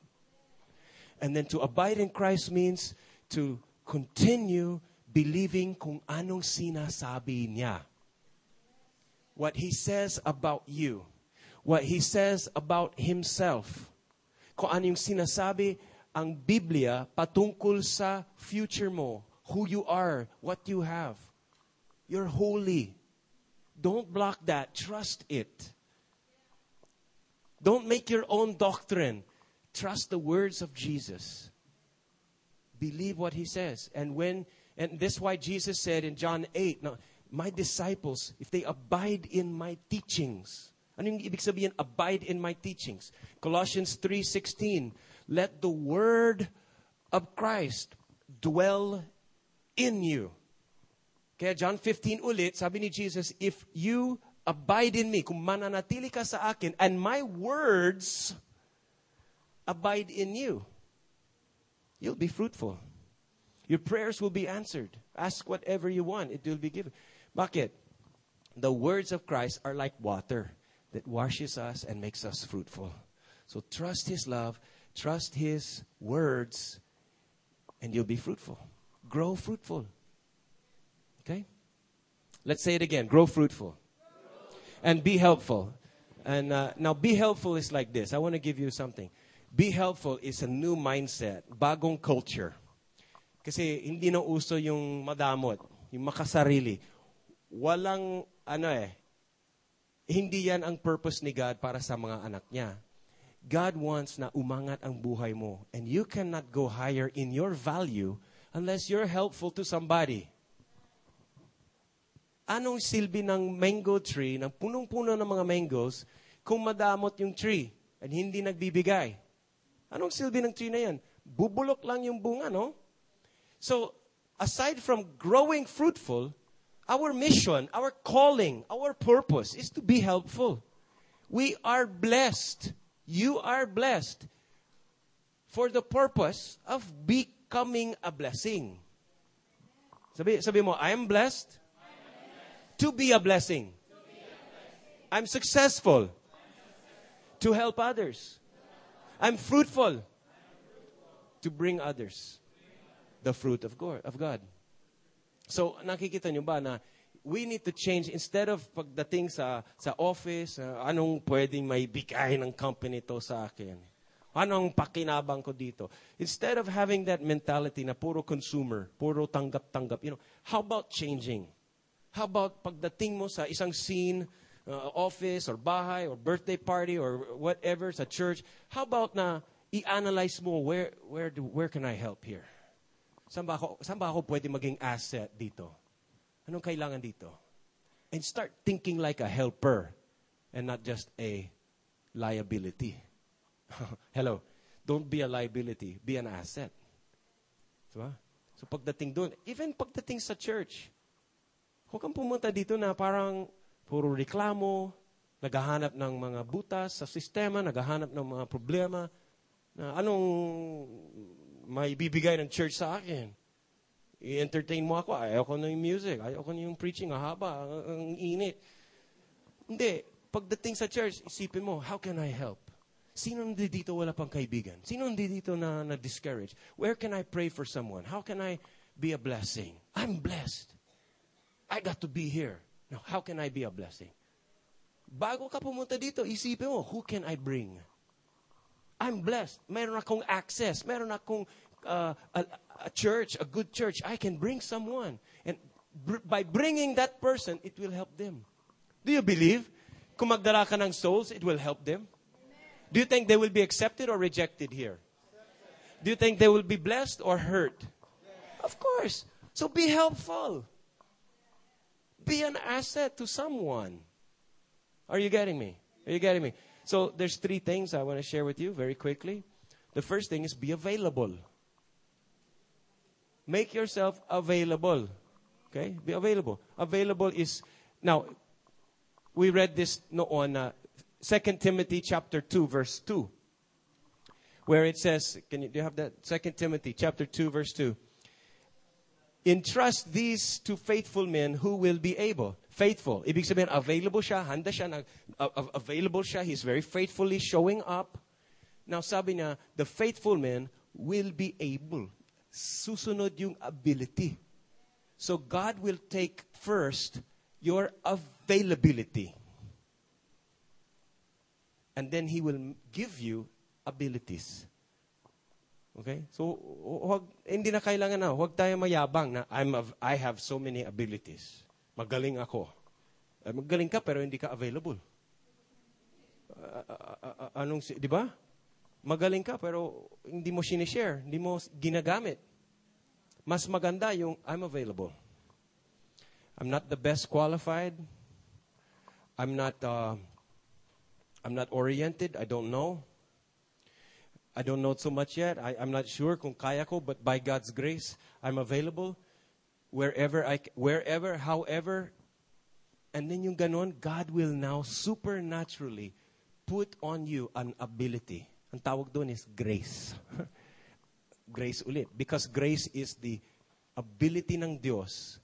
And then to abide in Christ means to continue believing kung anong sinasabi niya. What He says about you. What He says about Himself. Kung ano yung sinasabi ang Biblia patungkol sa future mo, who you are, what you have. You're holy. Don't block that. Trust it. Don't make your own doctrine. Trust the words of Jesus. Believe what he says. And when and this is why Jesus said in John 8, now, my disciples, if they abide in my teachings, ano yung ibig sabihin, abide in my teachings? Colossians 3.16, let the word of Christ dwell in you. Kaya John 15 ulit, sabi ni Jesus, if you abide in me, kung mananatili ka sa akin, and my words abide in you, you'll be fruitful. Your prayers will be answered. Ask whatever you want, it will be given. Bakit? The words of Christ are like water that washes us and makes us fruitful. So trust His love, trust His words, and you'll be fruitful. Grow fruitful. Okay? Let's say it again. Grow fruitful. And be helpful. And uh, now, be helpful is like this. I want to give you something. Be helpful is a new mindset, bagong culture. Kasi hindi na uso yung madamot, yung makasarili. Walang, ano eh, hindi yan ang purpose ni God para sa mga anak niya. God wants na umangat ang buhay mo. And you cannot go higher in your value unless you're helpful to somebody. Anong silbi ng mango tree, ng punong-puno ng mga mangoes, kung madamot yung tree and hindi nagbibigay? Anong silbi ng tree na yan? Bubulok lang yung bunga, no? So, aside from growing fruitful, our mission, our calling, our purpose is to be helpful. We are blessed. You are blessed for the purpose of becoming a blessing. Sabi, sabi mo, I am blessed, to be a blessing. I'm successful to help others. I'm fruitful to bring others the fruit of God. So, nakikita nyo ba na we need to change instead of pagdating sa sa office, uh, anong pwedeng may bigay ng company to sa akin? Anong pakinabang ko dito? Instead of having that mentality na puro consumer, puro tanggap-tanggap, you know, how about changing? How about pagdating mo sa isang scene, uh, office or bahay or birthday party or whatever sa church, how about na i-analyze mo where where do, where can I help here? Saan ba, ako, saan ba ako pwede maging asset dito? Anong kailangan dito? And start thinking like a helper and not just a liability. [LAUGHS] Hello. Don't be a liability. Be an asset. Diba? So pagdating doon, even pagdating sa church, huwag kang pumunta dito na parang puro reklamo, naghahanap ng mga butas sa sistema, naghahanap ng mga problema, na anong may bibigay ng church sa akin. I-entertain mo ako. Ayaw ko na yung music. Ayaw ko na yung preaching. Ang haba. Ang, init. Hindi. Pagdating sa church, isipin mo, how can I help? Sino hindi dito wala pang kaibigan? Sino hindi dito na, na discouraged? Where can I pray for someone? How can I be a blessing? I'm blessed. I got to be here. Now, how can I be a blessing? Bago ka pumunta dito, isipin mo, who can I bring? I'm blessed. Meron akong access. Meron akong uh, a, a church, a good church. I can bring someone. And br- by bringing that person, it will help them. Do you believe? Kung magdala ka ng souls, it will help them? Do you think they will be accepted or rejected here? Do you think they will be blessed or hurt? Of course. So be helpful. Be an asset to someone. Are you getting me? Are you getting me? So there's three things I want to share with you very quickly. The first thing is be available. Make yourself available. Okay? Be available. Available is now we read this no on uh, 2 Timothy chapter 2 verse 2 where it says can you do you have that 2 Timothy chapter 2 verse 2 Entrust these to faithful men who will be able. Faithful. Ibig sabihin, available siya, handa siya, na, uh, available siya, he's very faithfully showing up. Now sabi niya, the faithful men will be able. Susunod yung ability. So God will take first your availability. And then He will give you abilities. Okay? So, wag, hindi na kailangan na, huwag tayo mayabang na I'm a, I have so many abilities. Magaling ako. Eh, magaling ka pero hindi ka available. uh, uh, uh, anong, di ba? Magaling ka, pero hindi mo sinishare, hindi mo ginagamit. Mas maganda yung, I'm available. I'm not the best qualified. I'm not, uh, I'm not oriented. I don't know. I don't know so much yet. I, I'm not sure kung kaya ko, but by God's grace, I'm available wherever I, wherever, however, and then yung ganon, God will now supernaturally put on you an ability. Ang tawag doon is grace. [LAUGHS] grace ulit. Because grace is the ability ng Diyos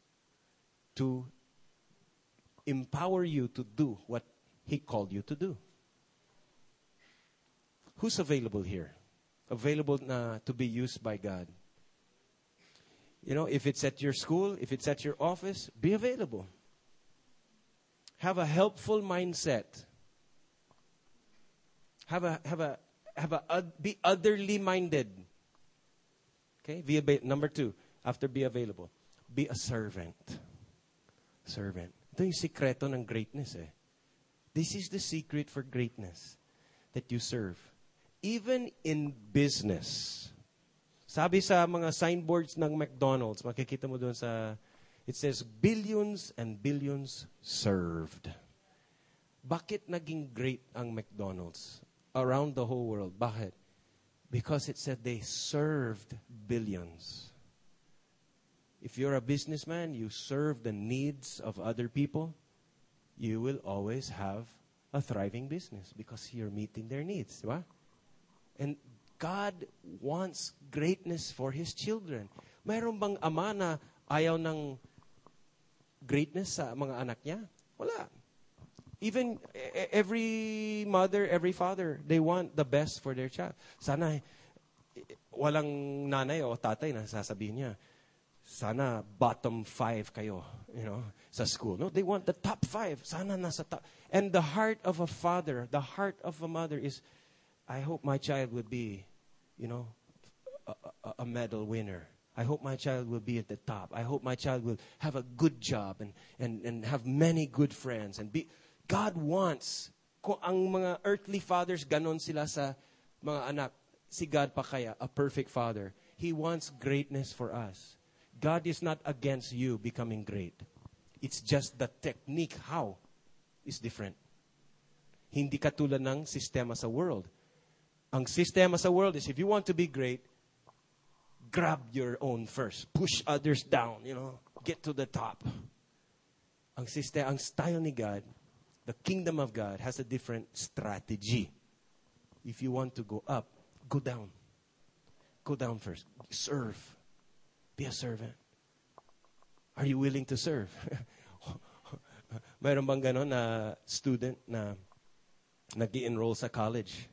to empower you to do what He called you to do. Who's available here? Available na to be used by God. You know, if it's at your school, if it's at your office, be available. Have a helpful mindset. Have a have a have a be otherly minded. Okay? Be ava- number 2, after be available, be a servant. Servant. Ito yung sikreto ng greatness eh. This is the secret for greatness that you serve. Even in business. Sabi sa mga signboards ng McDonald's, makikita mo doon sa, it says, billions and billions served. Bakit naging great ang McDonald's around the whole world? Bakit? Because it said they served billions. If you're a businessman, you serve the needs of other people, you will always have a thriving business because you're meeting their needs, di? And God wants greatness for His children. Mayroon bang ama na ayaw ng greatness sa mga anak niya? Wala. Even every mother, every father, they want the best for their child. Sana eh, walang nanay o tatay na sasabihin niya, sana bottom five kayo, you know, sa school. No, they want the top five. Sana nasa top. And the heart of a father, the heart of a mother is, I hope my child would be, you know, a, a, a medal winner. I hope my child will be at the top. I hope my child will have a good job and, and, and have many good friends. And be, God wants, kung ang mga earthly fathers, ganon sila sa mga anak, si God pa kaya, a perfect father. He wants greatness for us. God is not against you becoming great. It's just the technique how is different. Hindi katulad ng sistema sa world. Ang sistema sa world is if you want to be great, grab your own first. Push others down, you know. Get to the top. Ang system, ang style ni God, the kingdom of God has a different strategy. If you want to go up, go down. Go down first. Serve. Be a servant. Are you willing to serve? [LAUGHS] Mayroon bang ganon na student na nag enroll sa college?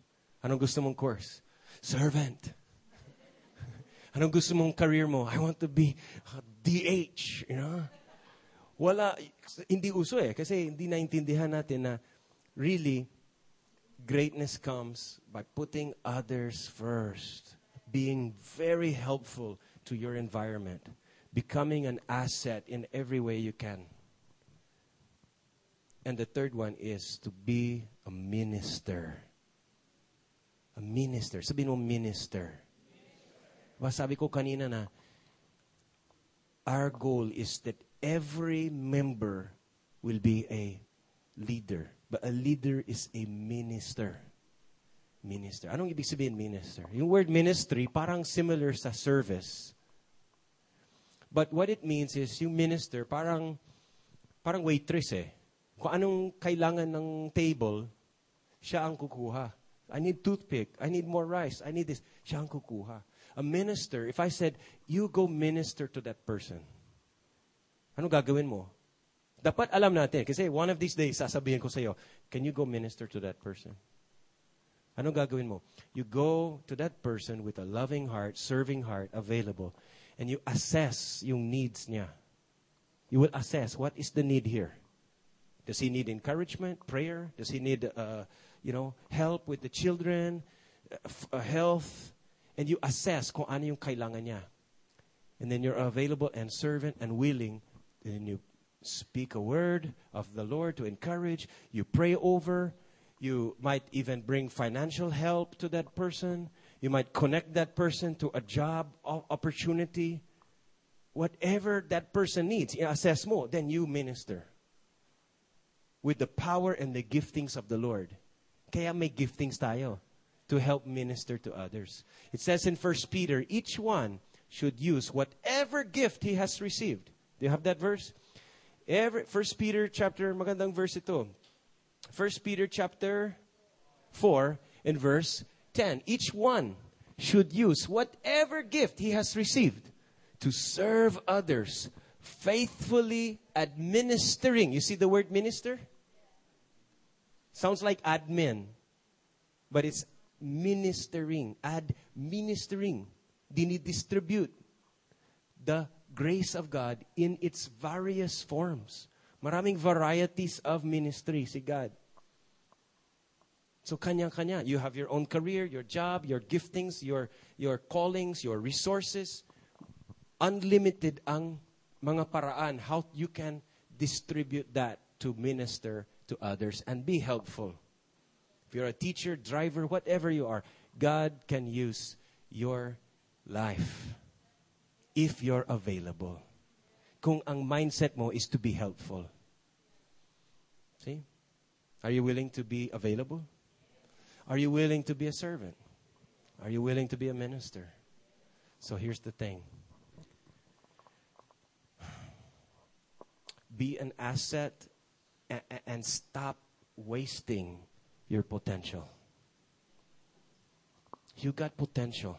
Anong gusto mong course? Servant. [LAUGHS] Anong gusto mong career mo? I want to be DH, you know? Wala, hindi uso eh. Kasi hindi naintindihan natin na really, greatness comes by putting others first. Being very helpful to your environment. Becoming an asset in every way you can. And the third one is to be a minister. A minister. Sabihin mo, minister. Diba, sabi ko kanina na our goal is that every member will be a leader. But a leader is a minister. Minister. Anong ibig sabihin minister? Yung word ministry parang similar sa service. But what it means is yung minister parang parang waitress eh. Kung anong kailangan ng table, siya ang kukuha. I need toothpick. I need more rice. I need this. Siya ang kukuha. A minister, if I said, you go minister to that person, ano gagawin mo? Dapat alam natin. Kasi one of these days, sasabihin ko sa iyo, can you go minister to that person? Ano gagawin mo? You go to that person with a loving heart, serving heart, available, and you assess yung needs niya. You will assess what is the need here. Does he need encouragement, prayer? Does he need, uh, you know, help with the children, uh, uh, health? And you assess kung ano yung kailangan niya. And then you're available and servant and willing. Then you speak a word of the Lord to encourage. You pray over. You might even bring financial help to that person. You might connect that person to a job opportunity. Whatever that person needs, assess mo, then you minister. With the power and the giftings of the Lord. Kaya may giftings tayo to help minister to others. It says in 1 Peter, each one should use whatever gift he has received. Do you have that verse? Every, 1 Peter chapter, magandang verse ito. 1 Peter chapter 4 and verse 10. Each one should use whatever gift he has received to serve others, faithfully administering. You see the word minister? Sounds like admin, but it's ministering. Administering. Dinidistribute the grace of God in its various forms. Maraming varieties of ministry si God. So kanya-kanya. You have your own career, your job, your giftings, your, your callings, your resources. Unlimited ang mga paraan how you can distribute that to minister to others and be helpful. If you're a teacher, driver, whatever you are, God can use your life if you're available. Kung ang mindset mo is to be helpful. See? Are you willing to be available? Are you willing to be a servant? Are you willing to be a minister? So here's the thing. Be an asset and, stop wasting your potential. You got potential.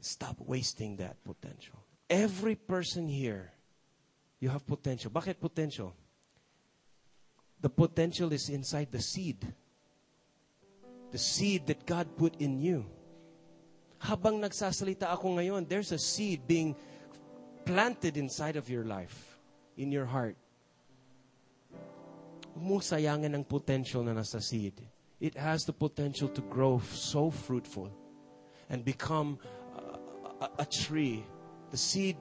Stop wasting that potential. Every person here, you have potential. Bakit potential? The potential is inside the seed. The seed that God put in you. Habang nagsasalita ako ngayon, there's a seed being planted inside of your life, in your heart. Huwag mo sayangin ang potential na nasa seed. It has the potential to grow so fruitful and become a, a, a tree. The seed,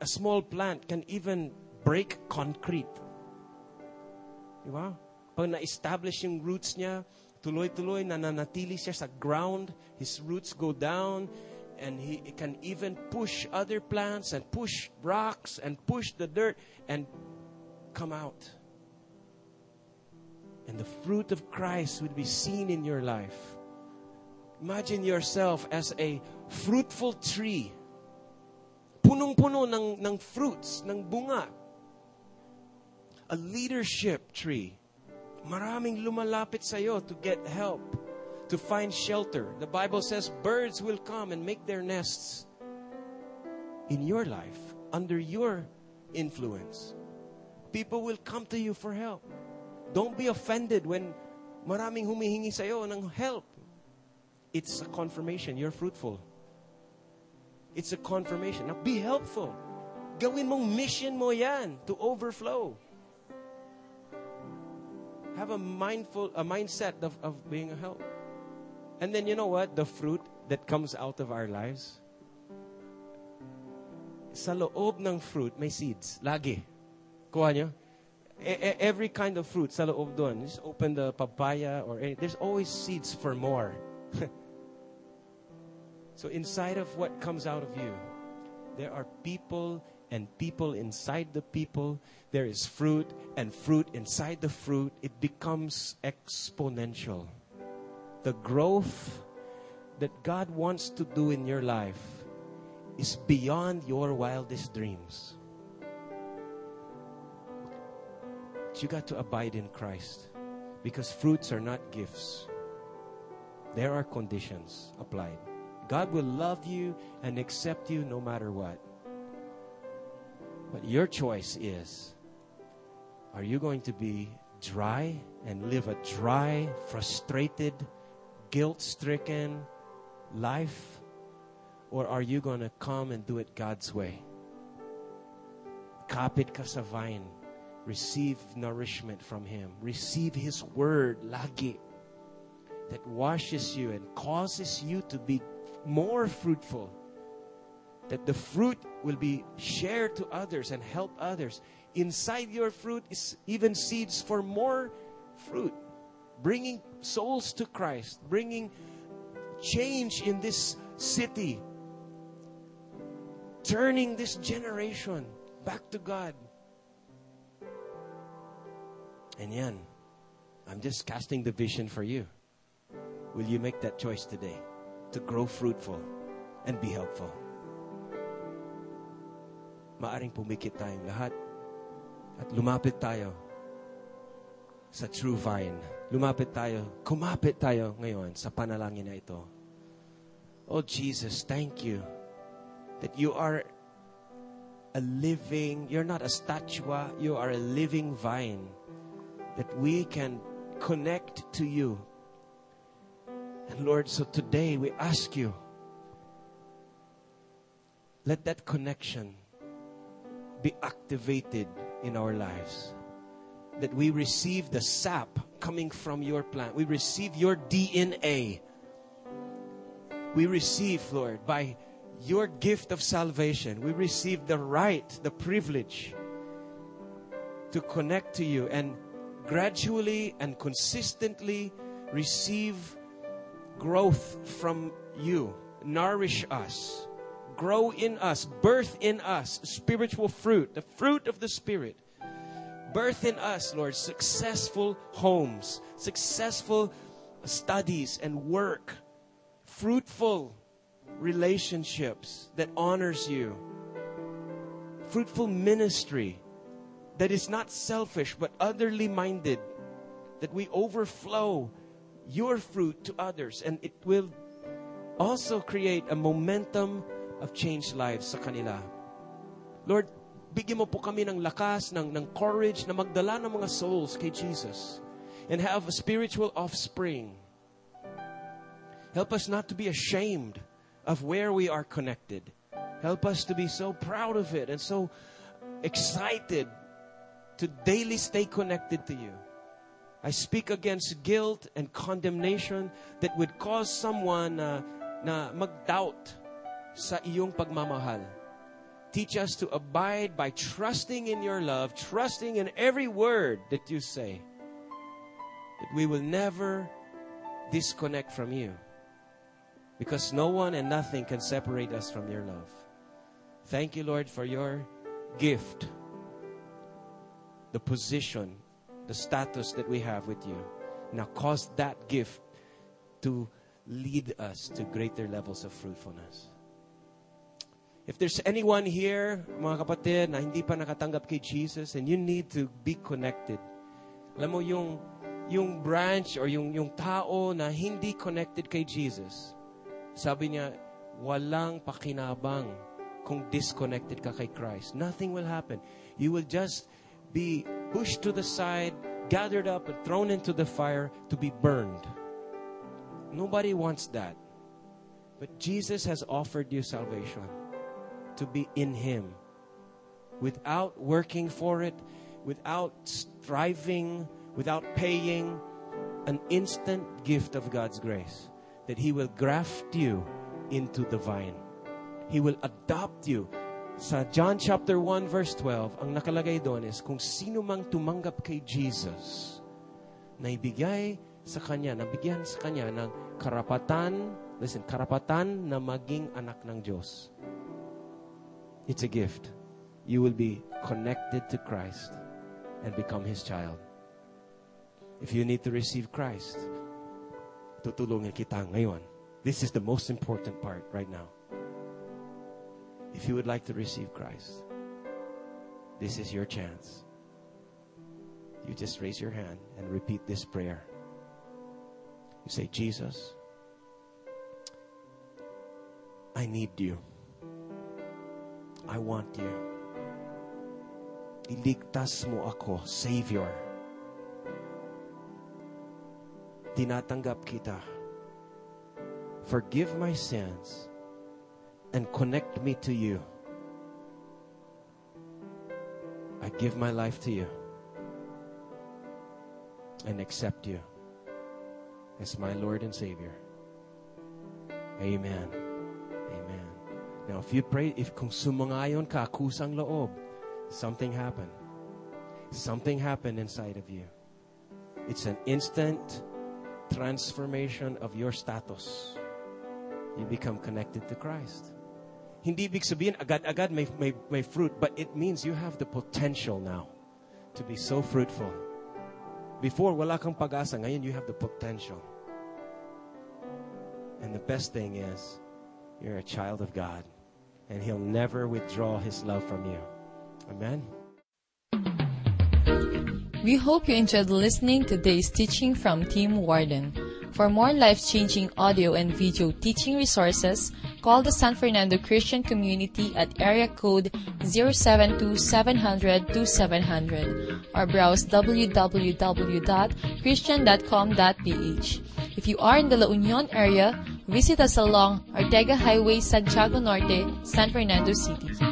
a small plant can even break concrete. Di? Pag na-establish yung roots niya, tuloy-tuloy, nananatili siya sa ground, his roots go down, and he can even push other plants and push rocks and push the dirt and come out. And the fruit of Christ would be seen in your life. Imagine yourself as a fruitful tree. Punong-puno ng, ng fruits, ng bunga. A leadership tree. Maraming lumalapit sa iyo to get help, to find shelter. The Bible says birds will come and make their nests in your life, under your influence. People will come to you for help. Don't be offended when maraming humihingi sa iyo ng help. It's a confirmation. You're fruitful. It's a confirmation. Now, be helpful. Gawin mong mission mo yan to overflow. Have a mindful, a mindset of, of being a help. And then you know what? The fruit that comes out of our lives, sa loob ng fruit, may seeds. Lagi. Kuha nyo? E- every kind of fruit sa loob doon. Just open the papaya or any, there's always seeds for more. [LAUGHS] so inside of what comes out of you, there are people and people inside the people. There is fruit and fruit inside the fruit. It becomes exponential. The growth that God wants to do in your life is beyond your wildest dreams. But you got to abide in Christ because fruits are not gifts. There are conditions applied. God will love you and accept you no matter what. But your choice is are you going to be dry and live a dry, frustrated, guilt stricken life? Or are you going to come and do it God's way? Kapit ka sa vine. Receive nourishment from Him. Receive His word lagi that washes you and causes you to be more fruitful. That the fruit will be shared to others and help others. Inside your fruit is even seeds for more fruit, bringing souls to Christ, bringing change in this city, turning this generation back to God. And yan, I'm just casting the vision for you. Will you make that choice today to grow fruitful and be helpful? Maaring pumikit tayong lahat at lumapit tayo sa true vine. Lumapit tayo, kumapit tayo ngayon sa panalangin na ito. Oh Jesus, thank you that you are a living, you're not a statue, you are a living vine that we can connect to you. And Lord, so today we ask you, let that connection be activated in our lives. That we receive the sap coming from your plant. We receive your DNA. We receive, Lord, by your gift of salvation, we receive the right, the privilege to connect to you and gradually and consistently receive growth from you. Nourish us, grow in us, birth in us spiritual fruit, the fruit of the Spirit. Birth in us, Lord, successful homes, successful studies and work, fruitful relationships that honors you, fruitful ministry that is not selfish but otherly minded, that we overflow your fruit to others and it will also create a momentum of changed lives sa kanila. Lord, bigyan mo po kami ng lakas, ng, ng courage na magdala ng mga souls kay Jesus and have a spiritual offspring. Help us not to be ashamed of where we are connected. Help us to be so proud of it and so excited to daily stay connected to you. I speak against guilt and condemnation that would cause someone uh, na magdoubt sa iyong pagmamahal. Teach us to abide by trusting in your love, trusting in every word that you say. That we will never disconnect from you. Because no one and nothing can separate us from your love. Thank you, Lord, for your gift, the position, the status that we have with you. Now, cause that gift to lead us to greater levels of fruitfulness. If there's anyone here, mga kapatid, na hindi pa nakatanggap kay Jesus and you need to be connected. Alam mo, yung, yung branch or yung, yung tao na hindi connected kay Jesus, sabi niya, walang pakinabang kung disconnected ka kay Christ. Nothing will happen. You will just be pushed to the side, gathered up, and thrown into the fire to be burned. Nobody wants that. But Jesus has offered you salvation to be in Him without working for it, without striving, without paying, an instant gift of God's grace that He will graft you into the vine. He will adopt you. Sa John chapter 1 verse 12, ang nakalagay doon is kung sino mang tumanggap kay Jesus, na ibigay sa Kanya, nabigyan sa Kanya ng karapatan, listen, karapatan na maging anak ng Diyos. It's a gift. You will be connected to Christ and become His child. If you need to receive Christ, tutulungan kita ngayon. This is the most important part right now. If you would like to receive Christ, this is your chance. You just raise your hand and repeat this prayer. You say, Jesus, I need you. I want you. Iligtas mo ako, Savior. Tinatanggap kita. Forgive my sins and connect me to you. I give my life to you and accept you as my Lord and Savior. Amen. Amen. Now, if you pray, if kung sumangayon ka, kusang loob, something happened. Something happened inside of you. It's an instant transformation of your status. You become connected to Christ. Hindi ibig sabihin agad-agad may, may, may fruit, but it means you have the potential now to be so fruitful. Before, wala kang pag-asa. Ngayon, you have the potential. And the best thing is, you're a child of God. And He'll never withdraw His love from you. Amen? We hope you enjoyed listening to today's teaching from Team Warden. For more life-changing audio and video teaching resources, call the San Fernando Christian Community at area code 072-700-2700 or browse www.christian.com.ph. If you are in the La Union area, visit us along Ortega Highway, Santiago Norte, San Fernando City.